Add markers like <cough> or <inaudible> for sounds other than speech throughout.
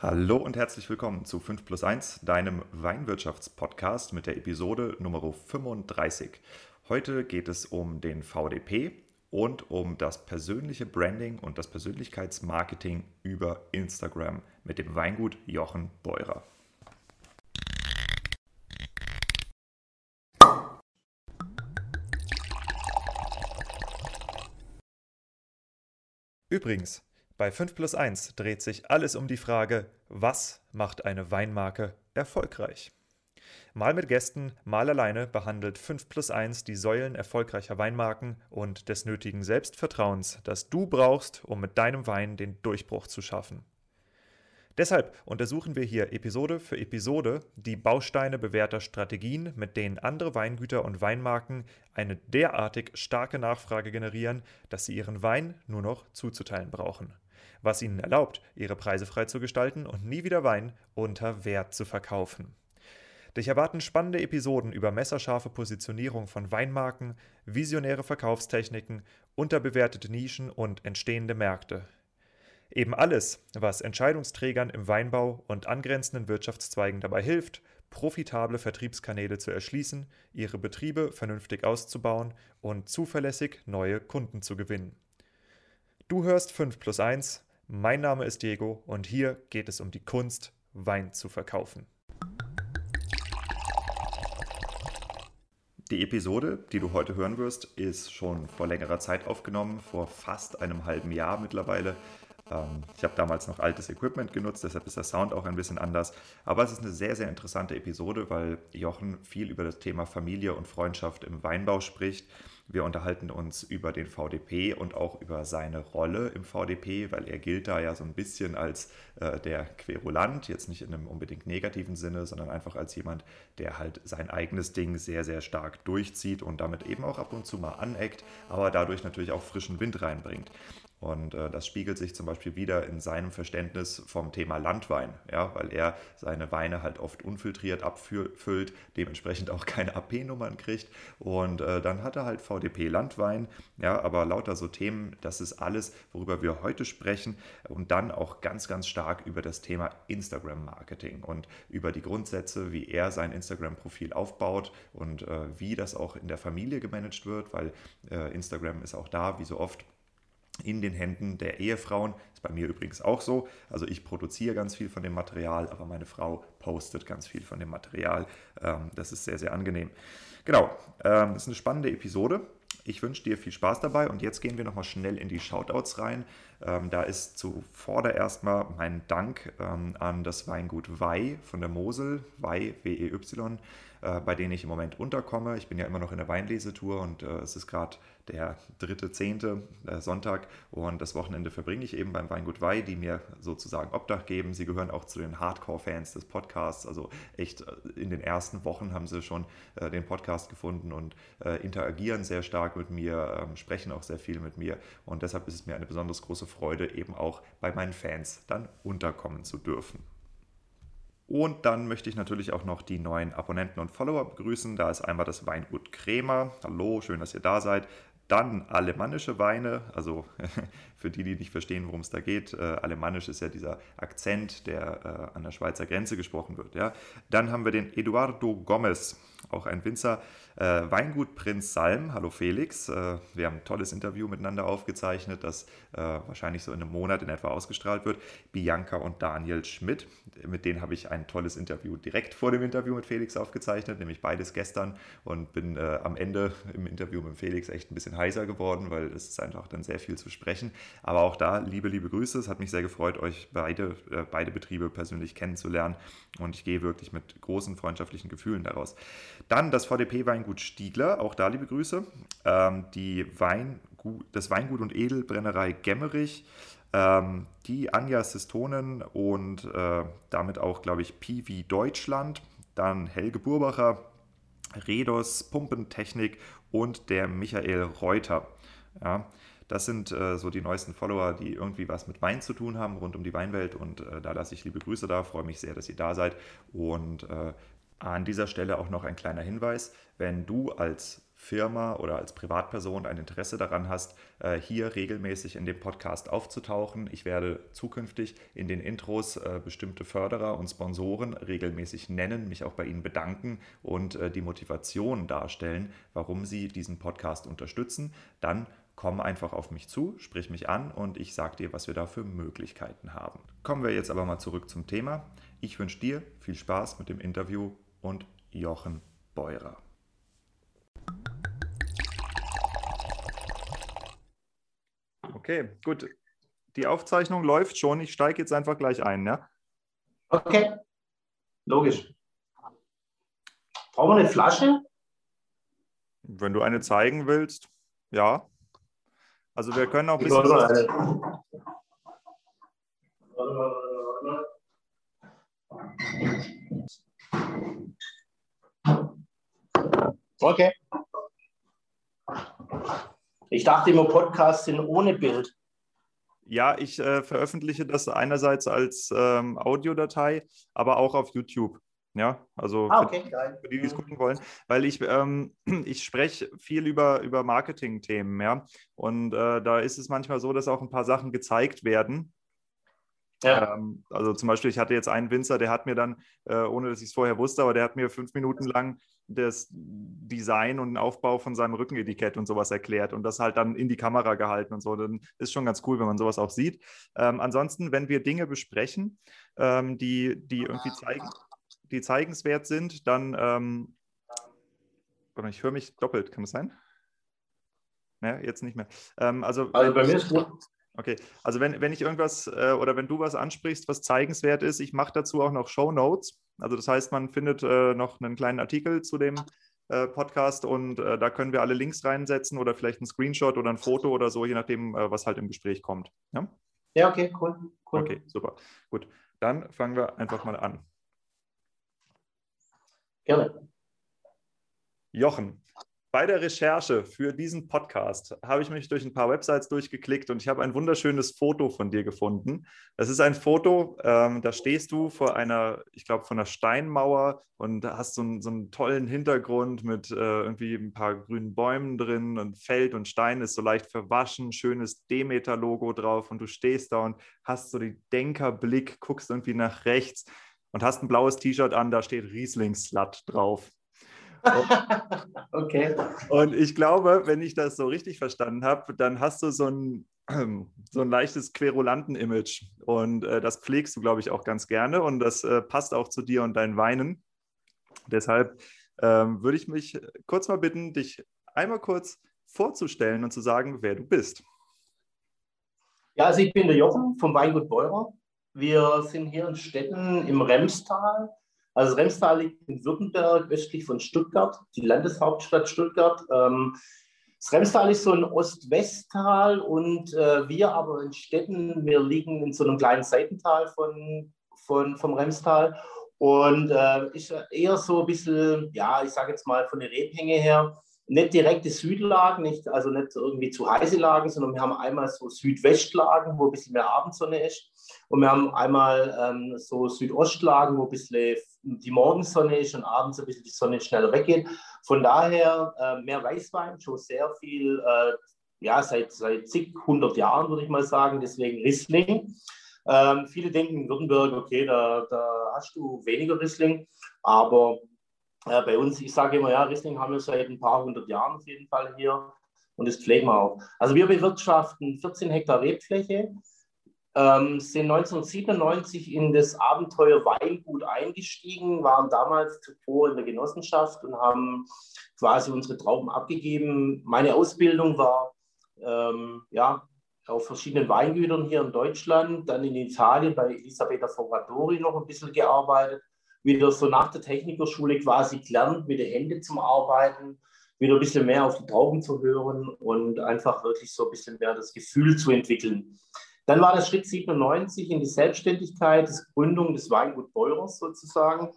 Hallo und herzlich willkommen zu 5 plus 1, deinem Weinwirtschaftspodcast mit der Episode Nummer 35. Heute geht es um den VDP und um das persönliche Branding und das Persönlichkeitsmarketing über Instagram mit dem Weingut Jochen Beurer. Übrigens, bei 5 plus 1 dreht sich alles um die Frage, was macht eine Weinmarke erfolgreich? Mal mit Gästen, mal alleine behandelt 5 plus 1 die Säulen erfolgreicher Weinmarken und des nötigen Selbstvertrauens, das du brauchst, um mit deinem Wein den Durchbruch zu schaffen. Deshalb untersuchen wir hier Episode für Episode die Bausteine bewährter Strategien, mit denen andere Weingüter und Weinmarken eine derartig starke Nachfrage generieren, dass sie ihren Wein nur noch zuzuteilen brauchen was ihnen erlaubt, ihre Preise frei zu gestalten und nie wieder Wein unter Wert zu verkaufen. Dich erwarten spannende Episoden über messerscharfe Positionierung von Weinmarken, visionäre Verkaufstechniken, unterbewertete Nischen und entstehende Märkte. Eben alles, was Entscheidungsträgern im Weinbau und angrenzenden Wirtschaftszweigen dabei hilft, profitable Vertriebskanäle zu erschließen, ihre Betriebe vernünftig auszubauen und zuverlässig neue Kunden zu gewinnen. Du hörst 5 plus 1, mein Name ist Diego und hier geht es um die Kunst, Wein zu verkaufen. Die Episode, die du heute hören wirst, ist schon vor längerer Zeit aufgenommen, vor fast einem halben Jahr mittlerweile. Ähm, ich habe damals noch altes Equipment genutzt, deshalb ist der Sound auch ein bisschen anders. Aber es ist eine sehr, sehr interessante Episode, weil Jochen viel über das Thema Familie und Freundschaft im Weinbau spricht wir unterhalten uns über den VDP und auch über seine Rolle im VDP, weil er gilt da ja so ein bisschen als äh, der Querulant, jetzt nicht in einem unbedingt negativen Sinne, sondern einfach als jemand, der halt sein eigenes Ding sehr, sehr stark durchzieht und damit eben auch ab und zu mal aneckt, aber dadurch natürlich auch frischen Wind reinbringt. Und äh, das spiegelt sich zum Beispiel wieder in seinem Verständnis vom Thema Landwein, ja, weil er seine Weine halt oft unfiltriert abfüllt, dementsprechend auch keine AP-Nummern kriegt. Und äh, dann hat er halt VDP Landwein, ja, aber lauter so Themen, das ist alles, worüber wir heute sprechen. Und dann auch ganz, ganz stark über das Thema Instagram-Marketing und über die Grundsätze, wie er sein Instagram-Profil aufbaut und äh, wie das auch in der Familie gemanagt wird, weil äh, Instagram ist auch da, wie so oft in den Händen der Ehefrauen. Ist bei mir übrigens auch so. Also ich produziere ganz viel von dem Material, aber meine Frau postet ganz viel von dem Material. Ähm, das ist sehr, sehr angenehm. Genau, ähm, das ist eine spannende Episode. Ich wünsche dir viel Spaß dabei und jetzt gehen wir nochmal schnell in die Shoutouts rein. Ähm, da ist zuvor erstmal mein Dank an das Weingut Wei von der Mosel, Wei, W-E-Y, äh, bei denen ich im Moment unterkomme. Ich bin ja immer noch in der Weinlesetour und äh, es ist gerade der dritte, zehnte äh, Sonntag und das Wochenende verbringe ich eben beim Weingut Wei, die mir sozusagen Obdach geben. Sie gehören auch zu den Hardcore-Fans des Podcasts, also echt in den ersten Wochen haben sie schon den Podcast gefunden und interagieren sehr stark mit mir, ähm, sprechen auch sehr viel mit mir und deshalb ist es mir eine besonders große Freude, eben auch bei meinen Fans dann unterkommen zu dürfen. Und dann möchte ich natürlich auch noch die neuen Abonnenten und Follower begrüßen. Da ist einmal das Weingut Krämer. Hallo, schön, dass ihr da seid. Dann alemannische Weine, also <laughs> für die, die nicht verstehen, worum es da geht. Äh, Alemannisch ist ja dieser Akzent, der äh, an der Schweizer Grenze gesprochen wird. Ja. Dann haben wir den Eduardo Gomez, auch ein Winzer. Äh, Weingut Prinz Salm, hallo Felix. Äh, wir haben ein tolles Interview miteinander aufgezeichnet, das äh, wahrscheinlich so in einem Monat in etwa ausgestrahlt wird. Bianca und Daniel Schmidt, mit denen habe ich ein tolles Interview direkt vor dem Interview mit Felix aufgezeichnet, nämlich beides gestern und bin äh, am Ende im Interview mit Felix echt ein bisschen heißer geworden, weil es ist einfach dann sehr viel zu sprechen. Aber auch da liebe, liebe Grüße. Es hat mich sehr gefreut, euch beide, äh, beide Betriebe persönlich kennenzulernen. Und ich gehe wirklich mit großen freundschaftlichen Gefühlen daraus. Dann das VDP-Weingut Stiegler. Auch da liebe Grüße. Ähm, die Weingut, das Weingut und Edelbrennerei Gemmerich. Ähm, die Anja Sistonen und äh, damit auch, glaube ich, Piwi Deutschland. Dann Helge Burbacher, Redos Pumpentechnik und der Michael Reuter. Ja, das sind äh, so die neuesten Follower, die irgendwie was mit Wein zu tun haben, rund um die Weinwelt. Und äh, da lasse ich liebe Grüße da, freue mich sehr, dass ihr da seid. Und äh, an dieser Stelle auch noch ein kleiner Hinweis, wenn du als Firma oder als Privatperson ein Interesse daran hast, äh, hier regelmäßig in dem Podcast aufzutauchen. Ich werde zukünftig in den Intros äh, bestimmte Förderer und Sponsoren regelmäßig nennen, mich auch bei ihnen bedanken und äh, die Motivation darstellen, warum sie diesen Podcast unterstützen. Dann komm einfach auf mich zu, sprich mich an und ich sage dir, was wir da für Möglichkeiten haben. Kommen wir jetzt aber mal zurück zum Thema. Ich wünsche dir viel Spaß mit dem Interview und Jochen Beurer. Okay, gut. Die Aufzeichnung läuft schon. Ich steige jetzt einfach gleich ein, ja? Okay, logisch. Brauchen wir eine Flasche? Wenn du eine zeigen willst, ja. Also wir können auch ein bisschen. Okay. Ich dachte immer, Podcasts sind ohne Bild. Ja, ich äh, veröffentliche das einerseits als ähm, Audiodatei, aber auch auf YouTube. Ja, also ah, okay, für, für, die, die es gucken wollen, weil ich, ähm, <clears throat> ich spreche viel über, über Marketing-Themen, ja. Und äh, da ist es manchmal so, dass auch ein paar Sachen gezeigt werden, ja. Ähm, also zum Beispiel, ich hatte jetzt einen Winzer, der hat mir dann, äh, ohne dass ich es vorher wusste, aber der hat mir fünf Minuten lang das Design und den Aufbau von seinem Rückenetikett und sowas erklärt und das halt dann in die Kamera gehalten und so. Dann ist schon ganz cool, wenn man sowas auch sieht. Ähm, ansonsten, wenn wir Dinge besprechen, ähm, die, die irgendwie zeigen, die zeigenswert sind, dann, ähm, ich höre mich doppelt, kann das sein? Ne, jetzt nicht mehr. Ähm, also, also bei mir ist gut. Okay, also wenn, wenn ich irgendwas äh, oder wenn du was ansprichst, was zeigenswert ist, ich mache dazu auch noch Show Notes. Also das heißt, man findet äh, noch einen kleinen Artikel zu dem äh, Podcast und äh, da können wir alle Links reinsetzen oder vielleicht ein Screenshot oder ein Foto oder so, je nachdem, äh, was halt im Gespräch kommt. Ja, ja okay, cool, cool. Okay, super. Gut, dann fangen wir einfach mal an. Gerne. Jochen, bei der Recherche für diesen Podcast habe ich mich durch ein paar Websites durchgeklickt und ich habe ein wunderschönes Foto von dir gefunden. Das ist ein Foto, ähm, da stehst du vor einer, ich glaube, von einer Steinmauer und hast so einen, so einen tollen Hintergrund mit äh, irgendwie ein paar grünen Bäumen drin und Feld und Stein ist so leicht verwaschen, schönes Demeter-Logo drauf und du stehst da und hast so den Denkerblick, guckst irgendwie nach rechts und hast ein blaues T-Shirt an, da steht Riesling-Slut drauf. <laughs> okay. Und ich glaube, wenn ich das so richtig verstanden habe, dann hast du so ein, <clears throat> so ein leichtes Querulanten-Image. Und äh, das pflegst du, glaube ich, auch ganz gerne. Und das äh, passt auch zu dir und deinen Weinen. Deshalb ähm, würde ich mich kurz mal bitten, dich einmal kurz vorzustellen und zu sagen, wer du bist. Ja, also ich bin der Jochen vom Weingut Beurer. Wir sind hier in Stetten im Remstal also Remstal liegt in Württemberg, östlich von Stuttgart, die Landeshauptstadt Stuttgart. Ähm, das Remstal ist so ein Ost-West-Tal und äh, wir aber in Städten, wir liegen in so einem kleinen Seitental von, von, vom Remstal und äh, ist eher so ein bisschen, ja, ich sage jetzt mal von der Rebhänge her, nicht direkte Südlagen, nicht, also nicht irgendwie zu heiße Lagen, sondern wir haben einmal so Südwestlagen, wo ein bisschen mehr Abendsonne ist. Und wir haben einmal ähm, so Südostlagen, wo ein bisschen die Morgensonne ist und abends ein bisschen die Sonne schneller weggeht. Von daher äh, mehr Weißwein, schon sehr viel, äh, ja, seit, seit zig, hundert Jahren würde ich mal sagen, deswegen Riesling. Ähm, viele denken in Württemberg, okay, da, da hast du weniger Riesling, aber äh, bei uns, ich sage immer, ja, Riesling haben wir seit ein paar hundert Jahren auf jeden Fall hier und das pflegen wir auch. Also wir bewirtschaften 14 Hektar Rebfläche, ähm, sind 1997 in das Abenteuer Weingut eingestiegen, waren damals zuvor in der Genossenschaft und haben quasi unsere Trauben abgegeben. Meine Ausbildung war ähm, ja, auf verschiedenen Weingütern hier in Deutschland, dann in Italien bei Elisabetta Foratori noch ein bisschen gearbeitet, wieder so nach der Technikerschule quasi gelernt, mit den Händen zum Arbeiten, wieder ein bisschen mehr auf die Trauben zu hören und einfach wirklich so ein bisschen mehr das Gefühl zu entwickeln. Dann war der Schritt 97 in die Selbstständigkeit, die Gründung des Weingut Beurers sozusagen.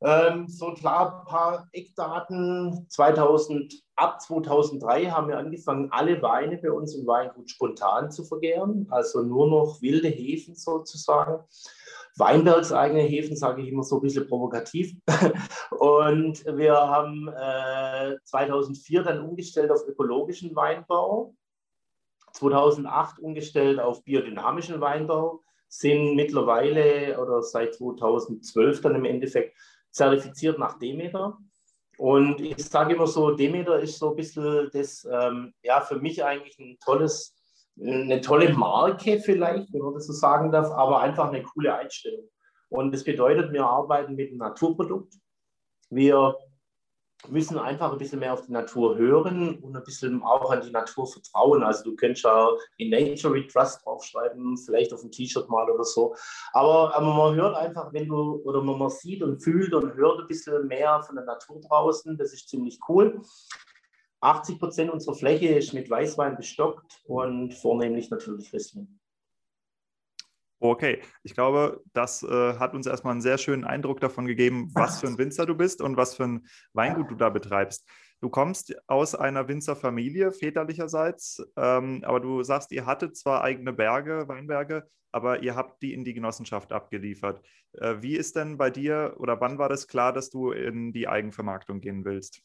Ähm, so klar, ein paar Eckdaten. 2000, ab 2003 haben wir angefangen, alle Weine bei uns im Weingut spontan zu vergären, also nur noch wilde Hefen sozusagen. Weinbergseigene Hefen, sage ich immer so ein bisschen provokativ. <laughs> Und wir haben äh, 2004 dann umgestellt auf ökologischen Weinbau, 2008 umgestellt auf biodynamischen Weinbau, sind mittlerweile oder seit 2012 dann im Endeffekt zertifiziert nach Demeter. Und ich sage immer so, Demeter ist so ein bisschen das, ähm, ja, für mich eigentlich ein tolles eine tolle Marke vielleicht, wenn man das so sagen darf, aber einfach eine coole Einstellung. Und das bedeutet, wir arbeiten mit einem Naturprodukt. Wir müssen einfach ein bisschen mehr auf die Natur hören und ein bisschen auch an die Natur vertrauen. Also du könntest ja in Nature We Trust draufschreiben, vielleicht auf ein T-Shirt mal oder so. Aber, aber man hört einfach, wenn du, oder man sieht und fühlt und hört ein bisschen mehr von der Natur draußen, das ist ziemlich cool. 80 Prozent unserer Fläche ist mit Weißwein bestockt und vornehmlich natürlich Riesling. Okay, ich glaube, das äh, hat uns erstmal einen sehr schönen Eindruck davon gegeben, was für ein <laughs> Winzer du bist und was für ein Weingut du da betreibst. Du kommst aus einer Winzerfamilie väterlicherseits, ähm, aber du sagst, ihr hattet zwar eigene Berge, Weinberge, aber ihr habt die in die Genossenschaft abgeliefert. Äh, wie ist denn bei dir oder wann war das klar, dass du in die Eigenvermarktung gehen willst?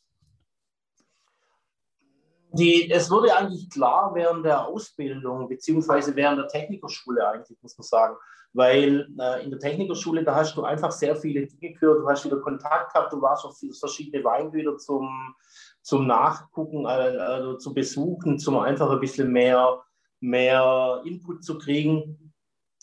Die, es wurde eigentlich klar während der Ausbildung, beziehungsweise während der Technikerschule eigentlich, muss man sagen. Weil äh, in der Technikerschule, da hast du einfach sehr viele Dinge gehört, du hast wieder Kontakt gehabt, du warst auf verschiedene Weingüter zum, zum Nachgucken, äh, also zu besuchen, zum einfach ein bisschen mehr, mehr Input zu kriegen.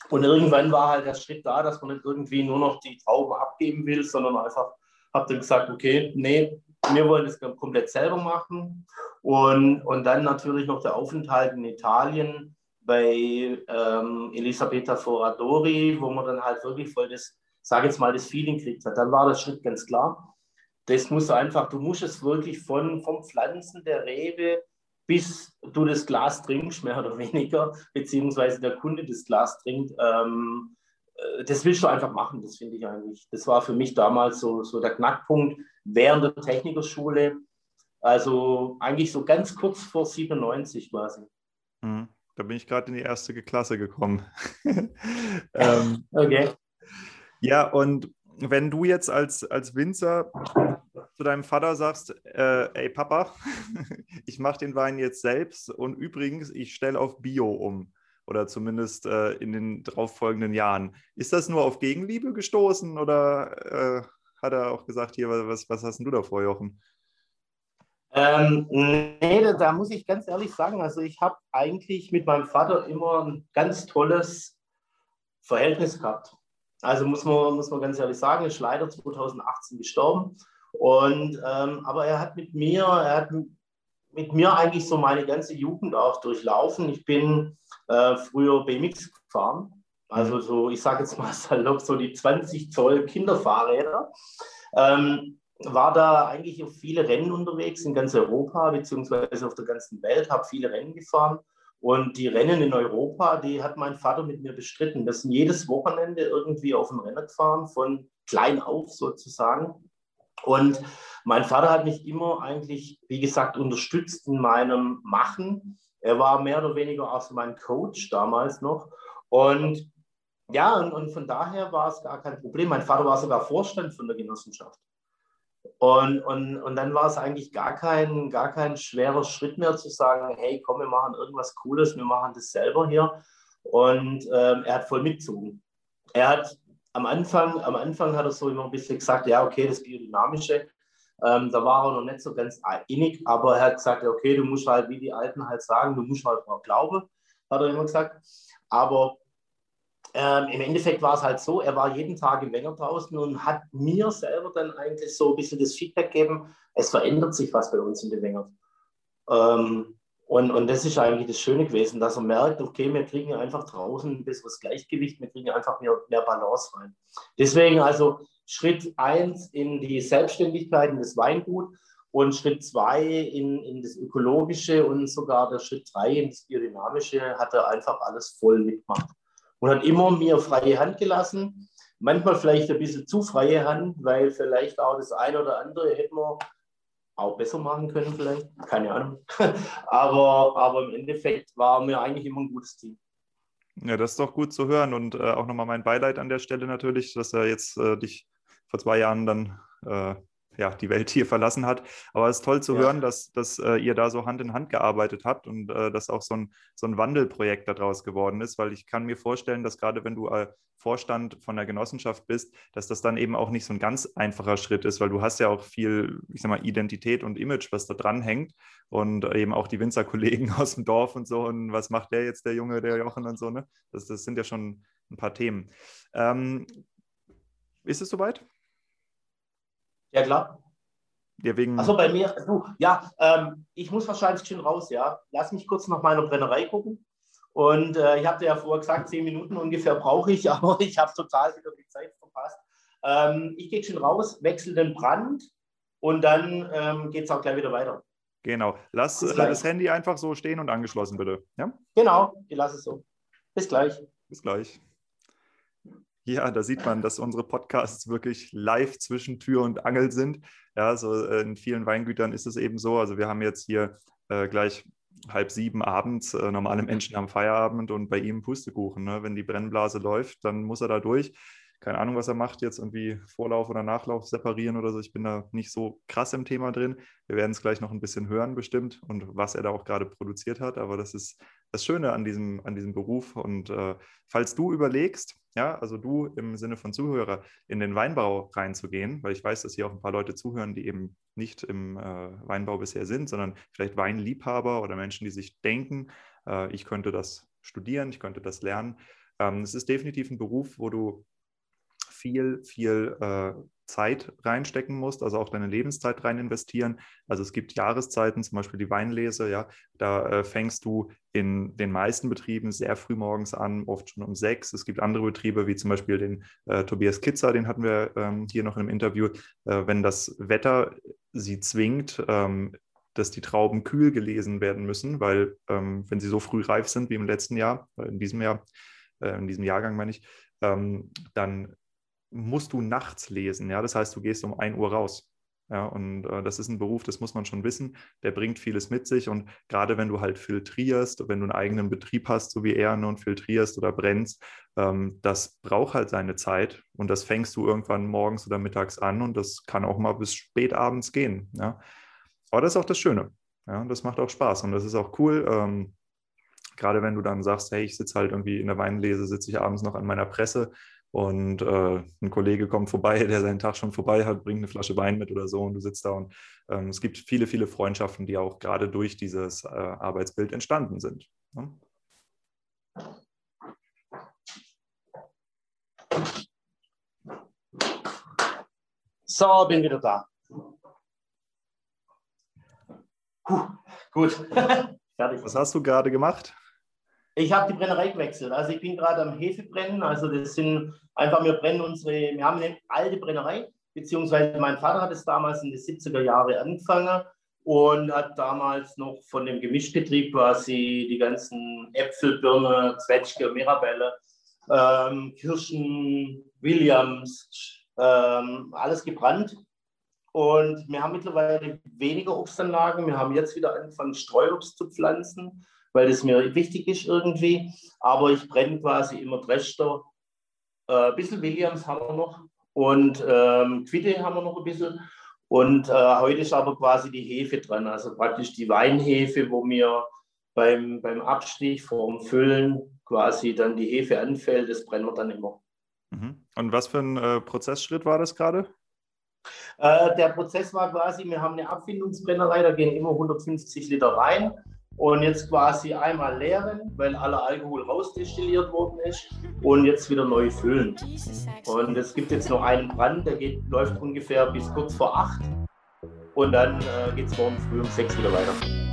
Und irgendwann war halt der Schritt da, dass man nicht irgendwie nur noch die Trauben abgeben will, sondern einfach habe dann gesagt, okay, nee, wir wollen das komplett selber machen. Und, und dann natürlich noch der Aufenthalt in Italien bei ähm, Elisabetta Foradori, wo man dann halt wirklich voll das, sage jetzt mal, das Feeling kriegt hat. Dann war der Schritt ganz klar. Das muss einfach, du musst es wirklich von, vom Pflanzen der Rebe bis du das Glas trinkst, mehr oder weniger, beziehungsweise der Kunde das Glas trinkt, ähm, äh, das willst du einfach machen, das finde ich eigentlich. Das war für mich damals so, so der Knackpunkt während der Technikerschule. Also eigentlich so ganz kurz vor 97 quasi. Mhm. Da bin ich gerade in die erste Klasse gekommen. <laughs> ähm, okay. Ja, und wenn du jetzt als, als Winzer zu deinem Vater sagst, äh, ey Papa, <laughs> ich mache den Wein jetzt selbst und übrigens, ich stelle auf Bio um oder zumindest äh, in den darauffolgenden Jahren. Ist das nur auf Gegenliebe gestoßen oder äh, hat er auch gesagt, hier, was, was hast du da vor, Jochen? Ähm, nee, da, da, muss ich ganz ehrlich sagen, also ich habe eigentlich mit meinem Vater immer ein ganz tolles Verhältnis gehabt. Also muss man, muss man ganz ehrlich sagen, ist leider 2018 gestorben. Und, ähm, aber er hat mit mir, er hat mit mir eigentlich so meine ganze Jugend auch durchlaufen. Ich bin äh, früher BMX gefahren, also so, ich sage jetzt mal <laughs> salopp, so die 20 Zoll Kinderfahrräder. Ähm, war da eigentlich auf viele Rennen unterwegs in ganz Europa beziehungsweise auf der ganzen Welt, habe viele Rennen gefahren. Und die Rennen in Europa, die hat mein Vater mit mir bestritten. Wir sind jedes Wochenende irgendwie auf dem Rennen gefahren, von klein auf sozusagen. Und mein Vater hat mich immer eigentlich, wie gesagt, unterstützt in meinem Machen. Er war mehr oder weniger auch so mein Coach damals noch. Und ja, und, und von daher war es gar kein Problem. Mein Vater war sogar Vorstand von der Genossenschaft. Und, und, und dann war es eigentlich gar kein, gar kein schwerer Schritt mehr zu sagen, hey, komm, wir machen irgendwas Cooles, wir machen das selber hier. Und ähm, er hat voll mitgezogen. Er hat am Anfang, am Anfang hat er so immer ein bisschen gesagt, ja, okay, das Biodynamische, ähm, da war er noch nicht so ganz innig, aber er hat gesagt, okay, du musst halt, wie die Alten halt sagen, du musst halt drauf glauben, hat er immer gesagt. Aber ähm, im Endeffekt war es halt so, er war jeden Tag im Wenger draußen und hat mir selber dann eigentlich so ein bisschen das Feedback gegeben, es verändert sich was bei uns in den Wengern. Ähm, und, und das ist eigentlich das Schöne gewesen, dass er merkt, okay, wir kriegen einfach draußen ein besseres Gleichgewicht, wir kriegen einfach mehr, mehr Balance rein. Deswegen also Schritt 1 in die Selbstständigkeit, in das Weingut und Schritt 2 in, in das Ökologische und sogar der Schritt 3 in das Biodynamische hat er einfach alles voll mitgemacht. Und hat immer mir freie Hand gelassen, manchmal vielleicht ein bisschen zu freie Hand, weil vielleicht auch das eine oder andere hätten wir auch besser machen können, vielleicht. Keine Ahnung. <laughs> aber, aber im Endeffekt war mir eigentlich immer ein gutes Team. Ja, das ist doch gut zu hören und äh, auch nochmal mein Beileid an der Stelle natürlich, dass er jetzt äh, dich vor zwei Jahren dann äh, ja, die Welt hier verlassen hat. Aber es ist toll zu ja. hören, dass, dass äh, ihr da so Hand in Hand gearbeitet habt und äh, dass auch so ein, so ein Wandelprojekt daraus geworden ist, weil ich kann mir vorstellen, dass gerade wenn du äh, Vorstand von der Genossenschaft bist, dass das dann eben auch nicht so ein ganz einfacher Schritt ist, weil du hast ja auch viel, ich sag mal, Identität und Image, was da dran hängt und eben auch die Winzerkollegen <laughs> aus dem Dorf und so und was macht der jetzt, der Junge, der Jochen und so, ne? Das, das sind ja schon ein paar Themen. Ähm, ist es soweit? Ja, klar. Ja, wegen... Achso, bei mir, du, ja, ähm, ich muss wahrscheinlich schon raus, ja. Lass mich kurz nach meiner Brennerei gucken. Und äh, ich habe dir ja vorher gesagt, zehn Minuten ungefähr brauche ich, <laughs> aber ich habe total wieder die Zeit verpasst. Ähm, ich gehe schon raus, wechsle den Brand und dann ähm, geht es auch gleich wieder weiter. Genau. Lass äh, das Handy einfach so stehen und angeschlossen, bitte. Ja? Genau, ich lasse es so. Bis gleich. Bis gleich. Ja, da sieht man, dass unsere Podcasts wirklich live zwischen Tür und Angel sind. Ja, so äh, in vielen Weingütern ist es eben so. Also wir haben jetzt hier äh, gleich halb sieben abends, äh, normale Menschen am Feierabend und bei ihm Pustekuchen. Ne? Wenn die Brennblase läuft, dann muss er da durch keine Ahnung, was er macht, jetzt irgendwie Vorlauf oder Nachlauf separieren oder so. Ich bin da nicht so krass im Thema drin. Wir werden es gleich noch ein bisschen hören, bestimmt, und was er da auch gerade produziert hat. Aber das ist das Schöne an diesem, an diesem Beruf. Und äh, falls du überlegst, ja, also du im Sinne von Zuhörer, in den Weinbau reinzugehen, weil ich weiß, dass hier auch ein paar Leute zuhören, die eben nicht im äh, Weinbau bisher sind, sondern vielleicht Weinliebhaber oder Menschen, die sich denken, äh, ich könnte das studieren, ich könnte das lernen. Ähm, es ist definitiv ein Beruf, wo du viel, viel äh, Zeit reinstecken musst, also auch deine Lebenszeit rein investieren. Also es gibt Jahreszeiten, zum Beispiel die Weinlese, ja, da äh, fängst du in den meisten Betrieben sehr früh morgens an, oft schon um sechs. Es gibt andere Betriebe, wie zum Beispiel den äh, Tobias Kitzer, den hatten wir ähm, hier noch im Interview. Äh, wenn das Wetter sie zwingt, ähm, dass die Trauben kühl gelesen werden müssen, weil ähm, wenn sie so früh reif sind wie im letzten Jahr, äh, in diesem Jahr, äh, in diesem Jahrgang meine ich, ähm, dann musst du nachts lesen. Ja? Das heißt, du gehst um 1 Uhr raus. Ja, und äh, das ist ein Beruf, das muss man schon wissen. Der bringt vieles mit sich. Und gerade wenn du halt filtrierst, wenn du einen eigenen Betrieb hast, so wie er, und filtrierst oder brennst, ähm, das braucht halt seine Zeit. Und das fängst du irgendwann morgens oder mittags an. Und das kann auch mal bis spät abends gehen. Ja? Aber das ist auch das Schöne. Ja? Das macht auch Spaß. Und das ist auch cool. Ähm, gerade wenn du dann sagst, hey, ich sitze halt irgendwie in der Weinlese, sitze ich abends noch an meiner Presse und äh, ein Kollege kommt vorbei, <laughs> der seinen Tag schon vorbei hat, bringt eine Flasche Wein mit oder so und du sitzt da und ähm, es gibt viele, viele Freundschaften, die auch gerade durch dieses äh, Arbeitsbild entstanden sind. Ne? So, bin wieder da. Puh, gut. <laughs> Fertig. Was hast du gerade gemacht? Ich habe die Brennerei gewechselt. Also ich bin gerade am Hefebrennen. Also das sind einfach, wir brennen unsere, wir haben eine alte Brennerei, beziehungsweise mein Vater hat es damals in den 70er Jahren angefangen und hat damals noch von dem Gemischbetrieb quasi die ganzen Äpfel, Birne, Zwetschge, Mirabelle, ähm, Kirschen, Williams, ähm, alles gebrannt. Und wir haben mittlerweile weniger Obstanlagen. Wir haben jetzt wieder angefangen, Streuobst zu pflanzen weil das mir wichtig ist irgendwie. Aber ich brenne quasi immer Dreschter. Äh, ein bisschen Williams haben wir noch und ähm, Quitte haben wir noch ein bisschen. Und äh, heute ist aber quasi die Hefe dran, also praktisch die Weinhefe, wo mir beim, beim Abstich, vorm Füllen quasi dann die Hefe anfällt, das brennen wir dann immer. Mhm. Und was für ein äh, Prozessschritt war das gerade? Äh, der Prozess war quasi, wir haben eine Abfindungsbrennerei, da gehen immer 150 Liter rein und jetzt quasi einmal leeren, weil aller Alkohol rausdestilliert worden ist und jetzt wieder neu füllen. Und es gibt jetzt noch einen Brand, der geht, läuft ungefähr bis kurz vor acht und dann äh, geht es morgen früh um sechs wieder weiter.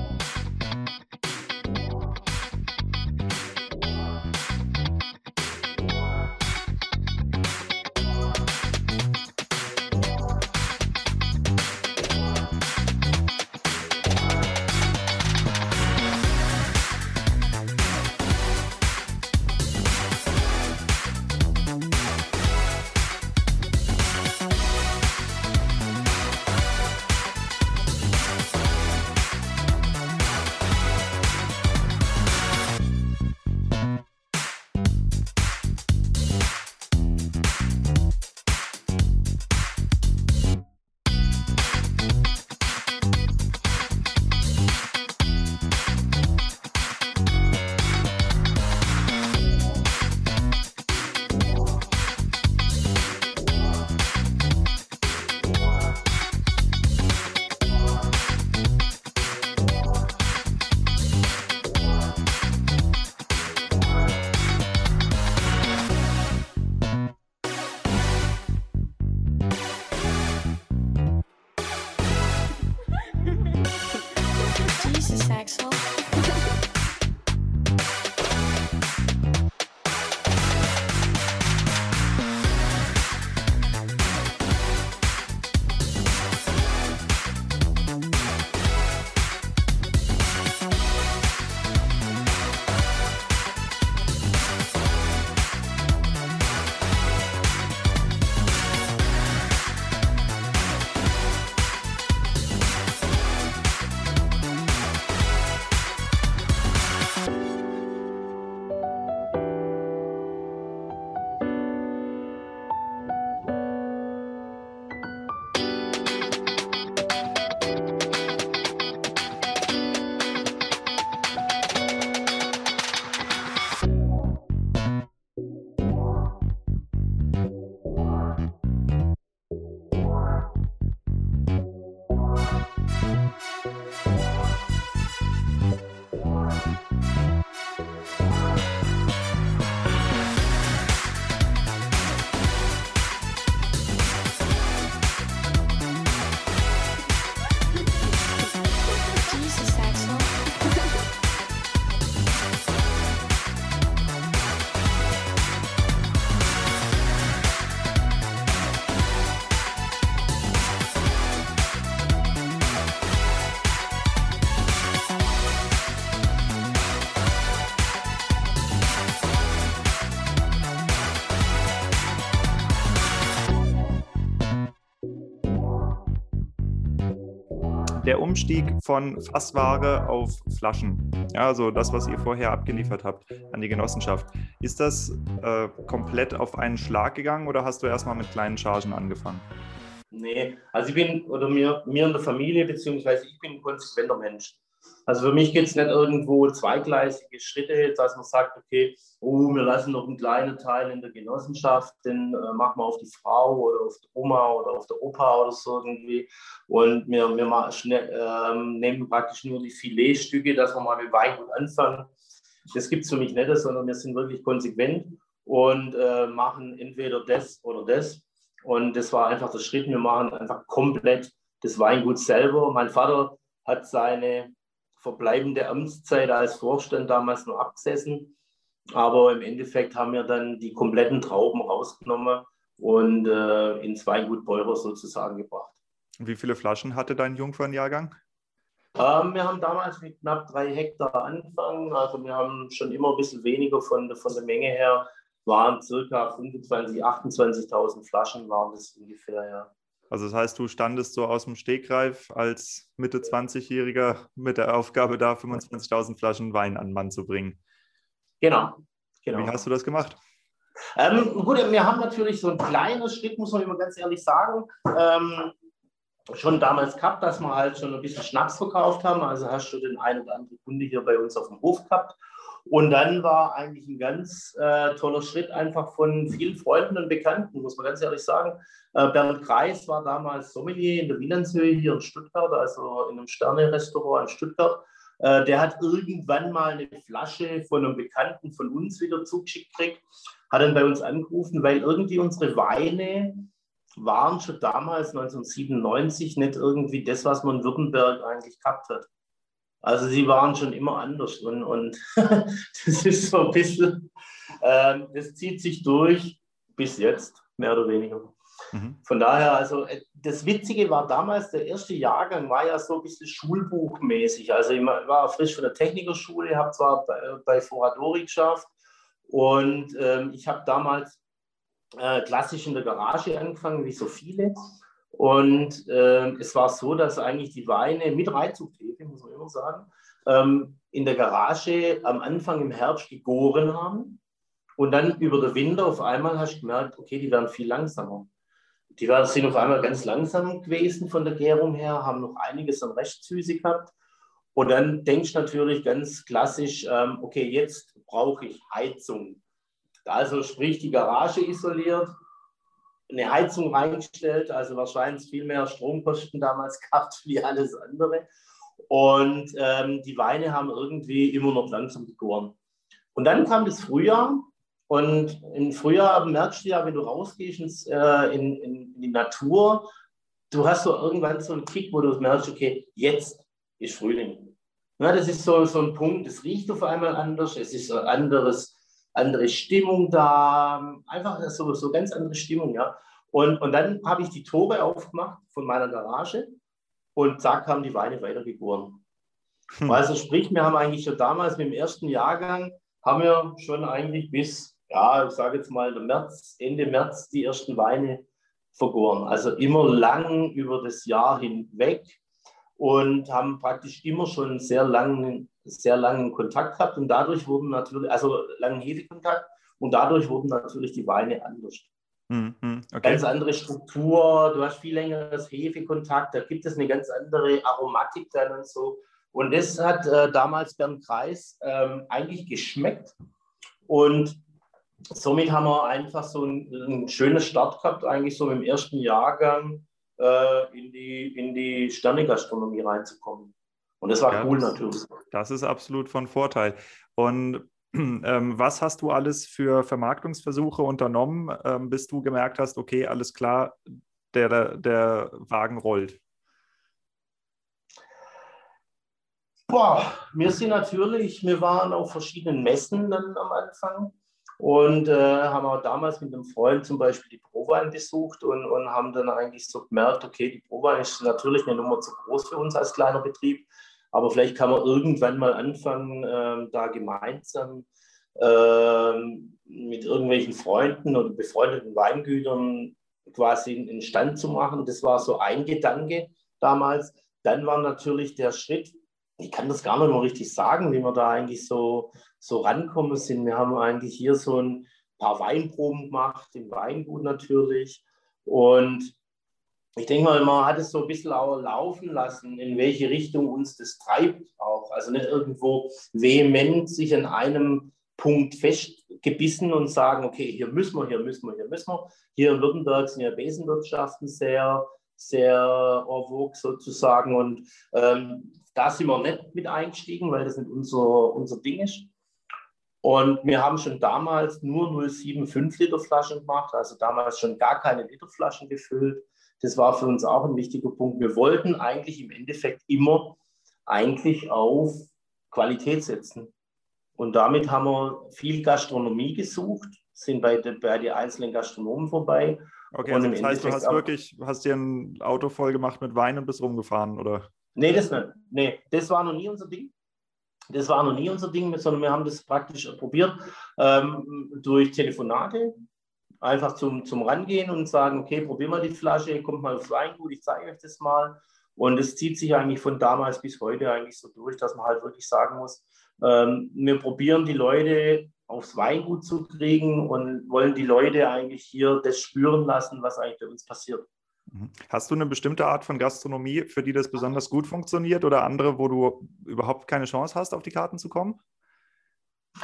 Umstieg von Fassware auf Flaschen, ja, also das, was ihr vorher abgeliefert habt an die Genossenschaft, ist das äh, komplett auf einen Schlag gegangen oder hast du erstmal mit kleinen Chargen angefangen? Nee, also ich bin, oder mir, mir in der Familie, beziehungsweise ich bin ein konsequenter Mensch. Also für mich geht es nicht irgendwo zweigleisige Schritte, dass man sagt, okay, oh, wir lassen noch einen kleinen Teil in der Genossenschaft, den äh, machen wir auf die Frau oder auf die Oma oder auf der Opa oder so irgendwie. Und wir, wir machen schnell, ähm, nehmen praktisch nur die Filetstücke, dass wir mal mit Weingut anfangen. Das gibt es für mich nicht, sondern wir sind wirklich konsequent und äh, machen entweder das oder das. Und das war einfach der Schritt. Wir machen einfach komplett das Weingut selber. Mein Vater hat seine verbleibende Amtszeit als Vorstand damals noch abgesessen. Aber im Endeffekt haben wir dann die kompletten Trauben rausgenommen und äh, ins Weingut Beurer sozusagen gebracht. Wie viele Flaschen hatte dein Jungfernjahrgang? Ähm, wir haben damals mit knapp drei Hektar angefangen. Also wir haben schon immer ein bisschen weniger von, von der Menge her. Waren circa 25.000, 28.000 Flaschen waren das ungefähr, ja. Also das heißt, du standest so aus dem Stegreif als Mitte 20-Jähriger mit der Aufgabe da, 25.000 Flaschen Wein an den Mann zu bringen. Genau. genau. Wie hast du das gemacht? Ähm, gut, wir haben natürlich so ein kleines Schritt, muss man immer ganz ehrlich sagen, ähm, schon damals gehabt, dass wir halt schon ein bisschen Schnaps verkauft haben. Also hast du den einen oder anderen Kunde hier bei uns auf dem Hof gehabt. Und dann war eigentlich ein ganz äh, toller Schritt einfach von vielen Freunden und Bekannten, muss man ganz ehrlich sagen. Äh, Bernd Kreis war damals Sommelier in der Wilhelmshöhe hier in Stuttgart, also in einem Sterne-Restaurant in Stuttgart. Äh, der hat irgendwann mal eine Flasche von einem Bekannten von uns wieder zugeschickt gekriegt, hat dann bei uns angerufen, weil irgendwie unsere Weine waren schon damals 1997 nicht irgendwie das, was man in Württemberg eigentlich gehabt hat. Also sie waren schon immer anders und, und <laughs> das ist so ein bisschen, äh, das zieht sich durch bis jetzt, mehr oder weniger. Mhm. Von daher, also äh, das Witzige war damals, der erste Jahrgang war ja so ein bisschen schulbuchmäßig. Also ich war frisch von der Technikerschule, habe zwar bei, bei Foradori geschafft und ähm, ich habe damals äh, klassisch in der Garage angefangen, wie so viele. Und äh, es war so, dass eigentlich die Weine mit Reizungshefe, muss man immer sagen, ähm, in der Garage am Anfang im Herbst gegoren haben. Und dann über den Winter auf einmal hast du gemerkt, okay, die werden viel langsamer. Die waren, sind auf einmal ganz langsam gewesen von der Gärung her, haben noch einiges an Restsüße gehabt. Und dann denkst du natürlich ganz klassisch, ähm, okay, jetzt brauche ich Heizung. Also sprich die Garage isoliert, eine Heizung reingestellt, also wahrscheinlich viel mehr Stromkosten damals <laughs> gehabt wie alles andere. Und ähm, die Weine haben irgendwie immer noch langsam gegoren. Und dann kam das Frühjahr und im Frühjahr merkst du ja, wenn du rausgehst ins, äh, in, in, die Natur, du hast so irgendwann so einen Kick, wo du merkst, okay, jetzt ist Frühling. Ja, das ist so, so ein Punkt, es riecht auf einmal anders, es ist ein anderes andere Stimmung da, einfach so, so ganz andere Stimmung, ja. Und, und dann habe ich die Tore aufgemacht von meiner Garage und zack, haben die Weine weitergeboren. Hm. Also sprich, wir haben eigentlich schon damals mit dem ersten Jahrgang, haben wir schon eigentlich bis, ja, ich sage jetzt mal März, Ende März die ersten Weine vergoren. Also immer lang über das Jahr hinweg und haben praktisch immer schon sehr langen sehr langen Kontakt gehabt und dadurch wurden natürlich, also langen Hefekontakt und dadurch wurden natürlich die Weine anders. Mhm, okay. Ganz andere Struktur, du hast viel längeres Hefekontakt, da gibt es eine ganz andere Aromatik dann und so. Und das hat äh, damals Bernd Kreis ähm, eigentlich geschmeckt. Und somit haben wir einfach so ein, ein schönes Start gehabt, eigentlich so im ersten Jahrgang äh, in die, in die Sternegastronomie reinzukommen. Und das war ja, cool das, natürlich. Das ist absolut von Vorteil. Und <clears throat> ähm, was hast du alles für Vermarktungsversuche unternommen, ähm, bis du gemerkt hast, okay, alles klar, der, der Wagen rollt? Boah, wir sind natürlich, wir waren auf verschiedenen Messen dann am Anfang und äh, haben auch damals mit einem Freund zum Beispiel die Prowein besucht und, und haben dann eigentlich so gemerkt, okay, die Prowein ist natürlich eine Nummer zu groß für uns als kleiner Betrieb. Aber vielleicht kann man irgendwann mal anfangen, äh, da gemeinsam äh, mit irgendwelchen Freunden oder befreundeten Weingütern quasi einen Stand zu machen. Das war so ein Gedanke damals. dann war natürlich der Schritt, ich kann das gar nicht mehr richtig sagen, wie wir da eigentlich so, so rankommen sind. Wir haben eigentlich hier so ein paar Weinproben gemacht, im Weingut natürlich. Und ich denke mal, man hat es so ein bisschen auch laufen lassen, in welche Richtung uns das treibt auch. Also nicht irgendwo vehement sich an einem Punkt festgebissen und sagen, okay, hier müssen wir, hier müssen wir, hier müssen wir. Hier in Württemberg sind ja Besenwirtschaften sehr, sehr en vogue sozusagen. Und ähm, da sind wir nicht mit eingestiegen, weil das nicht unser, unser Ding ist. Und wir haben schon damals nur 0,75 Liter Flaschen gemacht, also damals schon gar keine Literflaschen gefüllt. Das war für uns auch ein wichtiger Punkt. Wir wollten eigentlich im Endeffekt immer eigentlich auf Qualität setzen. Und damit haben wir viel Gastronomie gesucht, sind bei, de, bei den einzelnen Gastronomen vorbei. Okay, also das heißt, du hast wirklich, hast dir ein Auto voll gemacht mit Wein und bist rumgefahren, oder? Nee, das nicht. Nee, das war noch nie unser Ding. Das war noch nie unser Ding, sondern wir haben das praktisch probiert ähm, durch Telefonate einfach zum, zum Rangehen und sagen, okay, probier mal die Flasche, kommt mal aufs Weingut, ich zeige euch das mal. Und es zieht sich eigentlich von damals bis heute eigentlich so durch, dass man halt wirklich sagen muss, ähm, wir probieren die Leute aufs Weingut zu kriegen und wollen die Leute eigentlich hier das spüren lassen, was eigentlich bei uns passiert. Mhm. Hast du eine bestimmte Art von Gastronomie, für die das besonders gut funktioniert oder andere, wo du überhaupt keine Chance hast, auf die Karten zu kommen?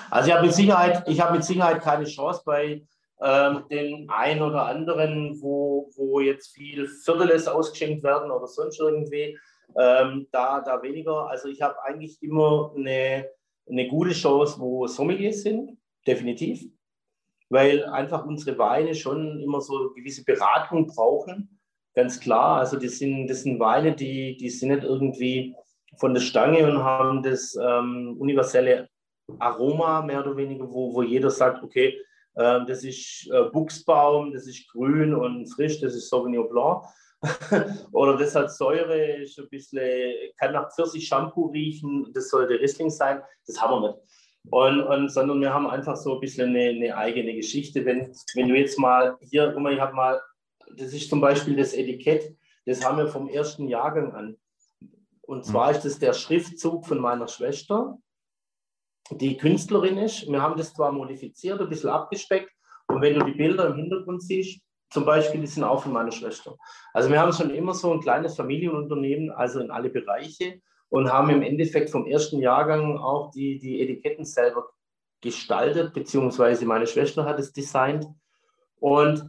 Also ich habe mit Sicherheit, ich habe mit Sicherheit keine Chance bei ähm, den einen oder anderen, wo, wo jetzt viel Vierteles ausgeschenkt werden oder sonst irgendwie, ähm, da, da weniger. Also ich habe eigentlich immer eine, eine gute Chance, wo Sommeliers sind, definitiv, weil einfach unsere Weine schon immer so gewisse Beratung brauchen, ganz klar. Also das sind, das sind Weine, die, die sind nicht irgendwie von der Stange und haben das ähm, universelle Aroma mehr oder weniger, wo, wo jeder sagt, okay, ähm, das ist äh, Buchsbaum, das ist grün und frisch, das ist Sauvignon Blanc. <laughs> Oder das hat Säure, ist ein bisschen, kann nach Pfirsich-Shampoo riechen, das sollte Riesling sein. Das haben wir nicht. Und, und, sondern wir haben einfach so ein bisschen eine, eine eigene Geschichte. Wenn, wenn du jetzt mal hier, guck mal, ich habe mal, das ist zum Beispiel das Etikett, das haben wir vom ersten Jahrgang an. Und zwar mhm. ist das der Schriftzug von meiner Schwester die Künstlerin ist. Wir haben das zwar modifiziert, ein bisschen abgespeckt. Und wenn du die Bilder im Hintergrund siehst, zum Beispiel, die sind auch von meiner Schwester. Also wir haben schon immer so ein kleines Familienunternehmen, also in alle Bereiche und haben im Endeffekt vom ersten Jahrgang auch die, die Etiketten selber gestaltet, beziehungsweise meine Schwester hat es designt. Und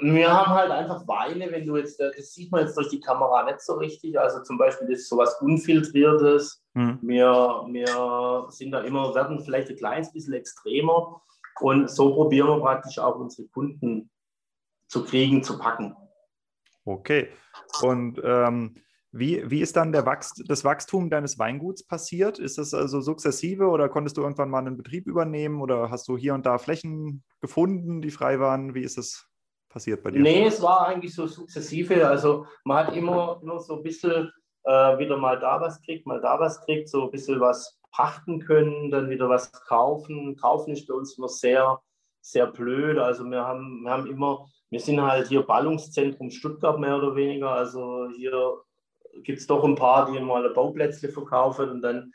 wir haben halt einfach Weine, wenn du jetzt, äh, das sieht man jetzt durch die Kamera nicht so richtig, also zum Beispiel das ist sowas Unfiltriertes. Mhm. Wir, wir sind da immer, werden vielleicht ein kleines bisschen extremer und so probieren wir praktisch auch unsere Kunden zu kriegen, zu packen. Okay. Und ähm, wie, wie ist dann der Wachs das Wachstum deines Weinguts passiert? Ist das also sukzessive oder konntest du irgendwann mal einen Betrieb übernehmen oder hast du hier und da Flächen gefunden, die frei waren? Wie ist das passiert bei dir? Nee, es war eigentlich so sukzessive. Also man hat immer, immer so ein bisschen äh, wieder mal da was kriegt, mal da was kriegt, so ein bisschen was pachten können, dann wieder was kaufen. Kaufen ist bei uns immer sehr, sehr blöd. Also wir haben, wir haben immer, wir sind halt hier Ballungszentrum Stuttgart mehr oder weniger. Also hier gibt es doch ein paar, die mal Bauplätze verkaufen und dann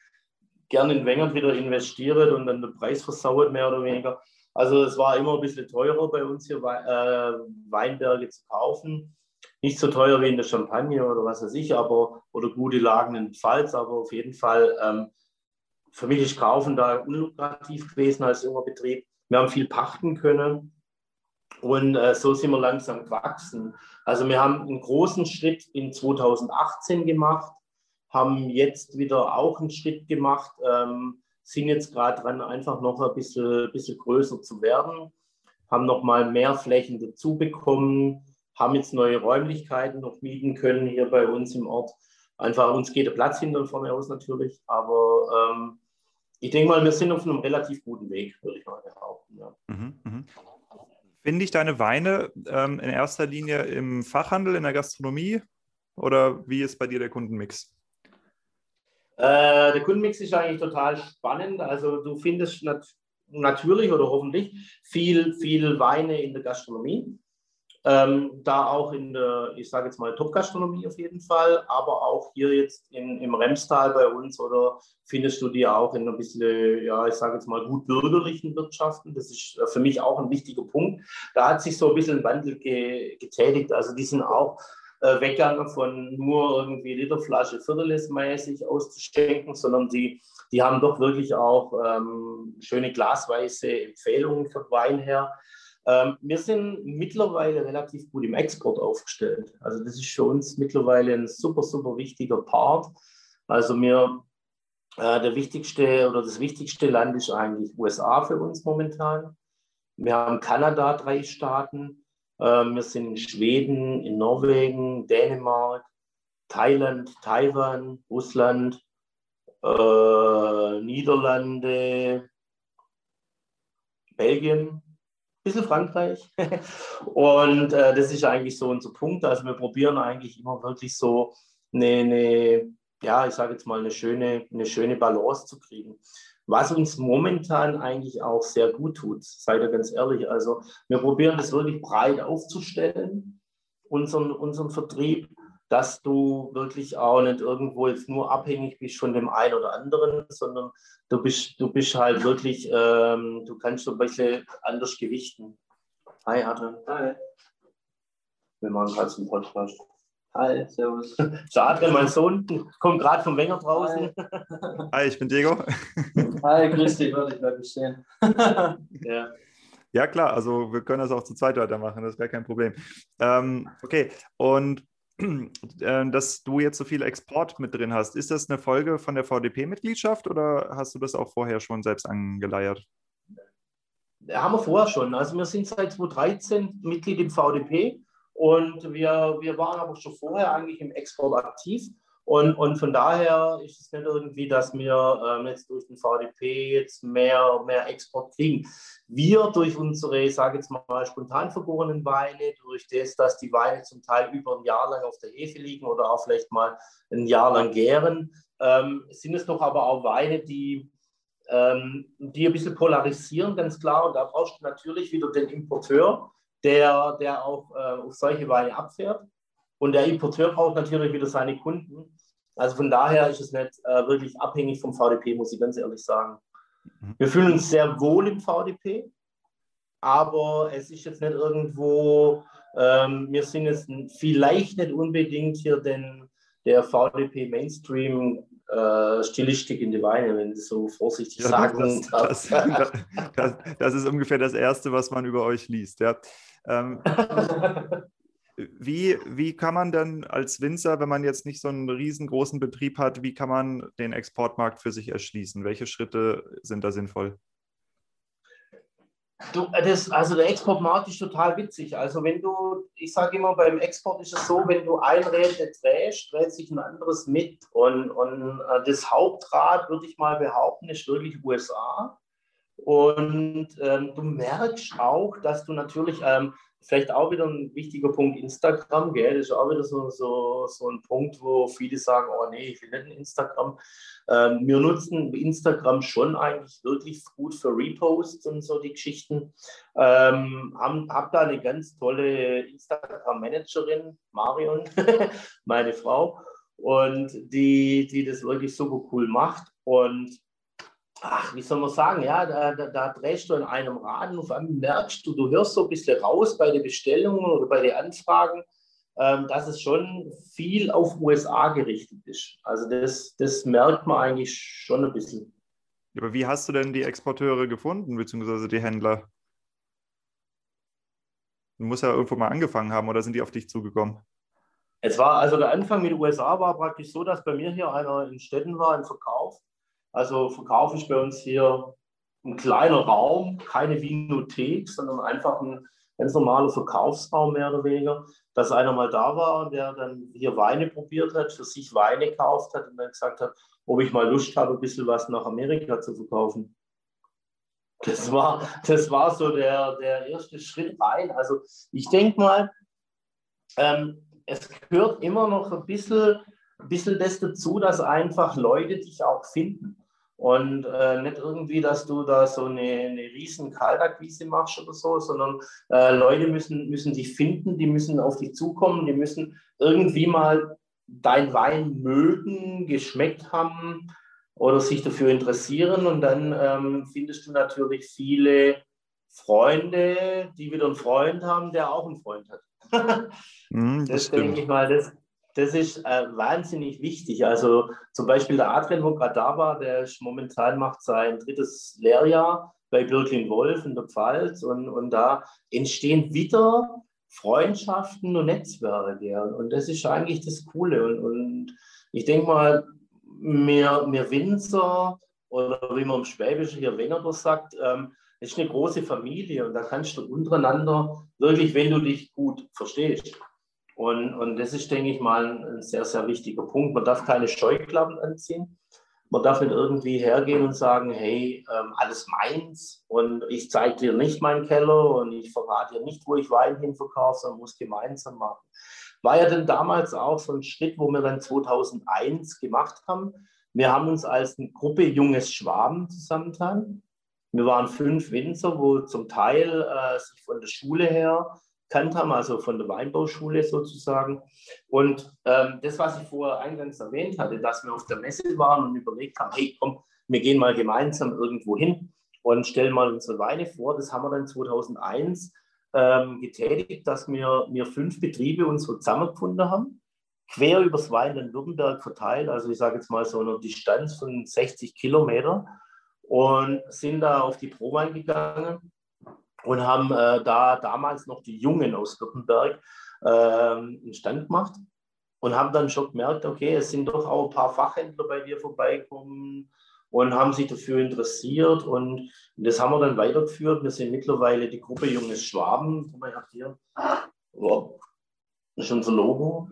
gerne in Wengert wieder investieren und dann den Preis versauert mehr oder weniger. Also es war immer ein bisschen teurer bei uns hier äh, Weinberge zu kaufen. Nicht so teuer wie in der Champagne oder was weiß ich, aber oder gute Lagen in Pfalz, aber auf jeden Fall ähm, für mich ist Kaufen da unlukrativ gewesen als junger Betrieb. Wir haben viel pachten können und äh, so sind wir langsam gewachsen. Also wir haben einen großen Schritt in 2018 gemacht, haben jetzt wieder auch einen Schritt gemacht. Ähm, sind jetzt gerade dran, einfach noch ein bisschen, bisschen größer zu werden, haben noch mal mehr Flächen dazu bekommen, haben jetzt neue Räumlichkeiten noch mieten können hier bei uns im Ort. Einfach uns geht der Platz hinter vorne aus natürlich, aber ähm, ich denke mal, wir sind auf einem relativ guten Weg, würde ich mal behaupten. Ja. Mhm, mh. Finde ich deine Weine ähm, in erster Linie im Fachhandel, in der Gastronomie oder wie ist bei dir der Kundenmix? Äh, der Kundenmix ist eigentlich total spannend. Also du findest nat natürlich oder hoffentlich viel, viel Weine in der Gastronomie. Ähm, da auch in der, ich sage jetzt mal, Top-Gastronomie auf jeden Fall, aber auch hier jetzt in, im Remstal bei uns oder findest du die auch in ein bisschen, ja, ich sage jetzt mal, gut bürgerlichen Wirtschaften. Das ist für mich auch ein wichtiger Punkt. Da hat sich so ein bisschen ein Wandel ge getätigt. Also die sind auch äh, weggegangen von nur irgendwie Literflasche viertelesmäßig auszuschenken, sondern die, die haben doch wirklich auch ähm, schöne glasweise Empfehlungen für Wein her. Ähm, wir sind mittlerweile relativ gut im Export aufgestellt. Also das ist für uns mittlerweile ein super, super wichtiger Part. Also wir, äh, der wichtigste oder das wichtigste Land ist eigentlich USA für uns momentan. Wir haben Kanada, drei Staaten. Äh, wir sind in Schweden, in Norwegen, Dänemark, Thailand, Taiwan, Russland, äh, Niederlande, Belgien bisschen Frankreich. <laughs> Und äh, das ist eigentlich so unser Punkt. Also wir probieren eigentlich immer wirklich so eine, eine ja, ich sage jetzt mal, eine schöne, eine schöne Balance zu kriegen. Was uns momentan eigentlich auch sehr gut tut, seid ihr ganz ehrlich. Also wir probieren das wirklich breit aufzustellen, unseren, unseren Vertrieb dass du wirklich auch nicht irgendwo jetzt nur abhängig bist von dem einen oder anderen, sondern du bist, du bist halt wirklich, ähm, du kannst so ein bisschen anders gewichten. Hi, Adrian. Hi. Wir machen gerade einen Podcast. Hi, servus. <laughs> Schade, mein Sohn kommt gerade vom Wenger draußen. Hi. <laughs> Hi, ich bin Diego. Hi, grüß dich, ich bleibe stehen. <laughs> ja. Ja, klar, also wir können das auch zu zweit weitermachen, das wäre kein Problem. Ähm, okay, und <clears throat> äh, dass du jetzt so viel Export mit drin hast. Ist das eine Folge von der VDP-Mitgliedschaft oder hast du das auch vorher schon selbst angeleiert? Haben wir vorher schon. Also wir sind seit 2013 Mitglied im VDP und wir, wir waren aber schon vorher eigentlich im Export aktiv. Und, und von daher ist es nicht irgendwie, dass wir ähm, jetzt durch den VDP jetzt mehr, mehr Export kriegen. Wir durch unsere, ich sage jetzt mal, spontan vergorenen Weine, durch das, dass die Weine zum Teil über ein Jahr lang auf der Hefe liegen oder auch vielleicht mal ein Jahr lang gären, ähm, sind es doch aber auch Weine, die, ähm, die ein bisschen polarisieren, ganz klar. Und da brauchst du natürlich wieder den Importeur, der, der auch äh, auf solche Weine abfährt. Und der Importeur braucht natürlich wieder seine Kunden. Also von daher ist es nicht äh, wirklich abhängig vom VDP, muss ich ganz ehrlich sagen. Mhm. Wir fühlen uns sehr wohl im VDP, aber es ist jetzt nicht irgendwo, ähm, wir sind jetzt vielleicht nicht unbedingt hier den, der VDP Mainstream äh, Stilistik in die Weine, wenn du so vorsichtig ja, sagen das, das, das, das, ist ungefähr das Erste, was man über euch liest. Ja. Ähm, Wie, wie kann man denn als Winzer, wenn man jetzt nicht so einen riesengroßen Betrieb hat, wie kann man den Exportmarkt für sich erschließen? Welche Schritte sind da sinnvoll? Du, das, also der Exportmarkt ist total witzig. Also wenn du, ich sage immer, beim Export ist es so, wenn du ein Rad drehst, dreht sich ein anderes mit. Und, und äh, das Hauptrad, würde ich mal behaupten, ist wirklich USA. Und ähm, du merkst auch, dass du natürlich ähm, vielleicht auch wieder ein wichtiger Punkt Instagram, gell? Das ist auch wieder so, so, so ein Punkt, wo viele sagen, oh nee, ich will nicht ein Instagram. Ähm, wir nutzen Instagram schon eigentlich wirklich gut für Reposts und so die Geschichten. Ähm, haben, hab da eine ganz tolle Instagram-Managerin, Marion, <laughs> meine Frau, und die, die das wirklich super cool macht. Und ach, wie soll man sagen, ja, da, da, da, drehst du in einem Rad und auf einmal merkst du, du hörst so ein bisschen raus bei den Bestellungen oder bei den Anfragen, ähm, dass es schon viel auf USA gerichtet ist. Also das, das merkt man eigentlich schon ein bisschen. Aber wie hast du denn die Exporteure gefunden, beziehungsweise die Händler? Du musst ja irgendwo mal angefangen haben oder sind die auf dich zugekommen? Es war, also der Anfang mit den USA war praktisch so, dass bei mir hier einer in Städten war im Verkauf also Verkauf ist bei uns hier ein kleiner Raum, keine Vinothek, sondern einfach ein ganz normaler Verkaufsraum mehr oder weniger, dass einer mal da war der dann hier Weine probiert hat, für sich Weine gekauft hat und dann gesagt hat, ob ich mal Lust habe, ein bisschen was nach Amerika zu verkaufen. Das war, das war so der, der erste Schritt rein. Also ich denke mal, ähm, es gehört immer noch ein bisschen, ein bisschen das dazu, dass einfach Leute dich auch finden. Und äh, nicht irgendwie, dass du da so eine, eine riesen Kaltakquise machst oder so, sondern äh, Leute müssen, müssen dich finden, die müssen auf dich zukommen, die müssen irgendwie mal dein Wein mögen, geschmeckt haben oder sich dafür interessieren. Und dann ähm, findest du natürlich viele Freunde, die wieder einen Freund haben, der auch einen Freund hat. <laughs> mm, das, das denke ich mal, das, das ist äh, wahnsinnig wichtig. Also zum Beispiel der Adrian, war, der ist momentan macht sein drittes Lehrjahr bei Birklin Wolf in der Pfalz und, und da entstehen wieder Freundschaften und Netzwerke. Und das ist eigentlich das Coole. Und, und ich denke mal, mir, mir Winzer oder wie man im Schwäbischen hier Wenner sagt, ähm, ist eine große Familie und da kannst du untereinander wirklich, wenn du dich gut verstehst. Und, und das ist, denke ich mal, ein sehr, sehr wichtiger Punkt. Man darf keine Scheuklappen anziehen. Man darf nicht irgendwie hergehen und sagen, hey, ähm, alles meins und ich zeige dir nicht meinen Keller und ich verrate dir nicht, wo ich Wein hinverkaufe, sondern muss gemeinsam machen. War ja dann damals auch so ein Schritt, wo wir dann 2001 gemacht haben. Wir haben uns als eine Gruppe Junges Schwaben zusammengetan. Wir waren fünf Winzer, wo zum Teil äh, sich von der Schule her kannt haben, also von der Weinbauschule sozusagen. Und ähm, das, was ich vorher eingangs erwähnt hatte, dass wir auf der Messe waren und überlegt haben, hey, komm, wir gehen mal gemeinsam irgendwo hin und stellen mal unsere Weine vor. Das haben wir dann 2001 ähm, getätigt, dass wir, wir fünf Betriebe uns so zusammengefunden haben, quer übers Weinland-Württemberg verteilt, also ich sage jetzt mal so eine Distanz von 60 Kilometer und sind da auf die Prowein gegangen und haben äh, da damals noch die Jungen aus Württemberg äh, einen Stand gemacht und haben dann schon gemerkt, okay, es sind doch auch ein paar Fachhändler bei dir vorbeigekommen und haben sich dafür interessiert und das haben wir dann weitergeführt. Wir sind mittlerweile die Gruppe Junges Schwaben. Guck mal, ich habe hier, oh, das ist unser Logo.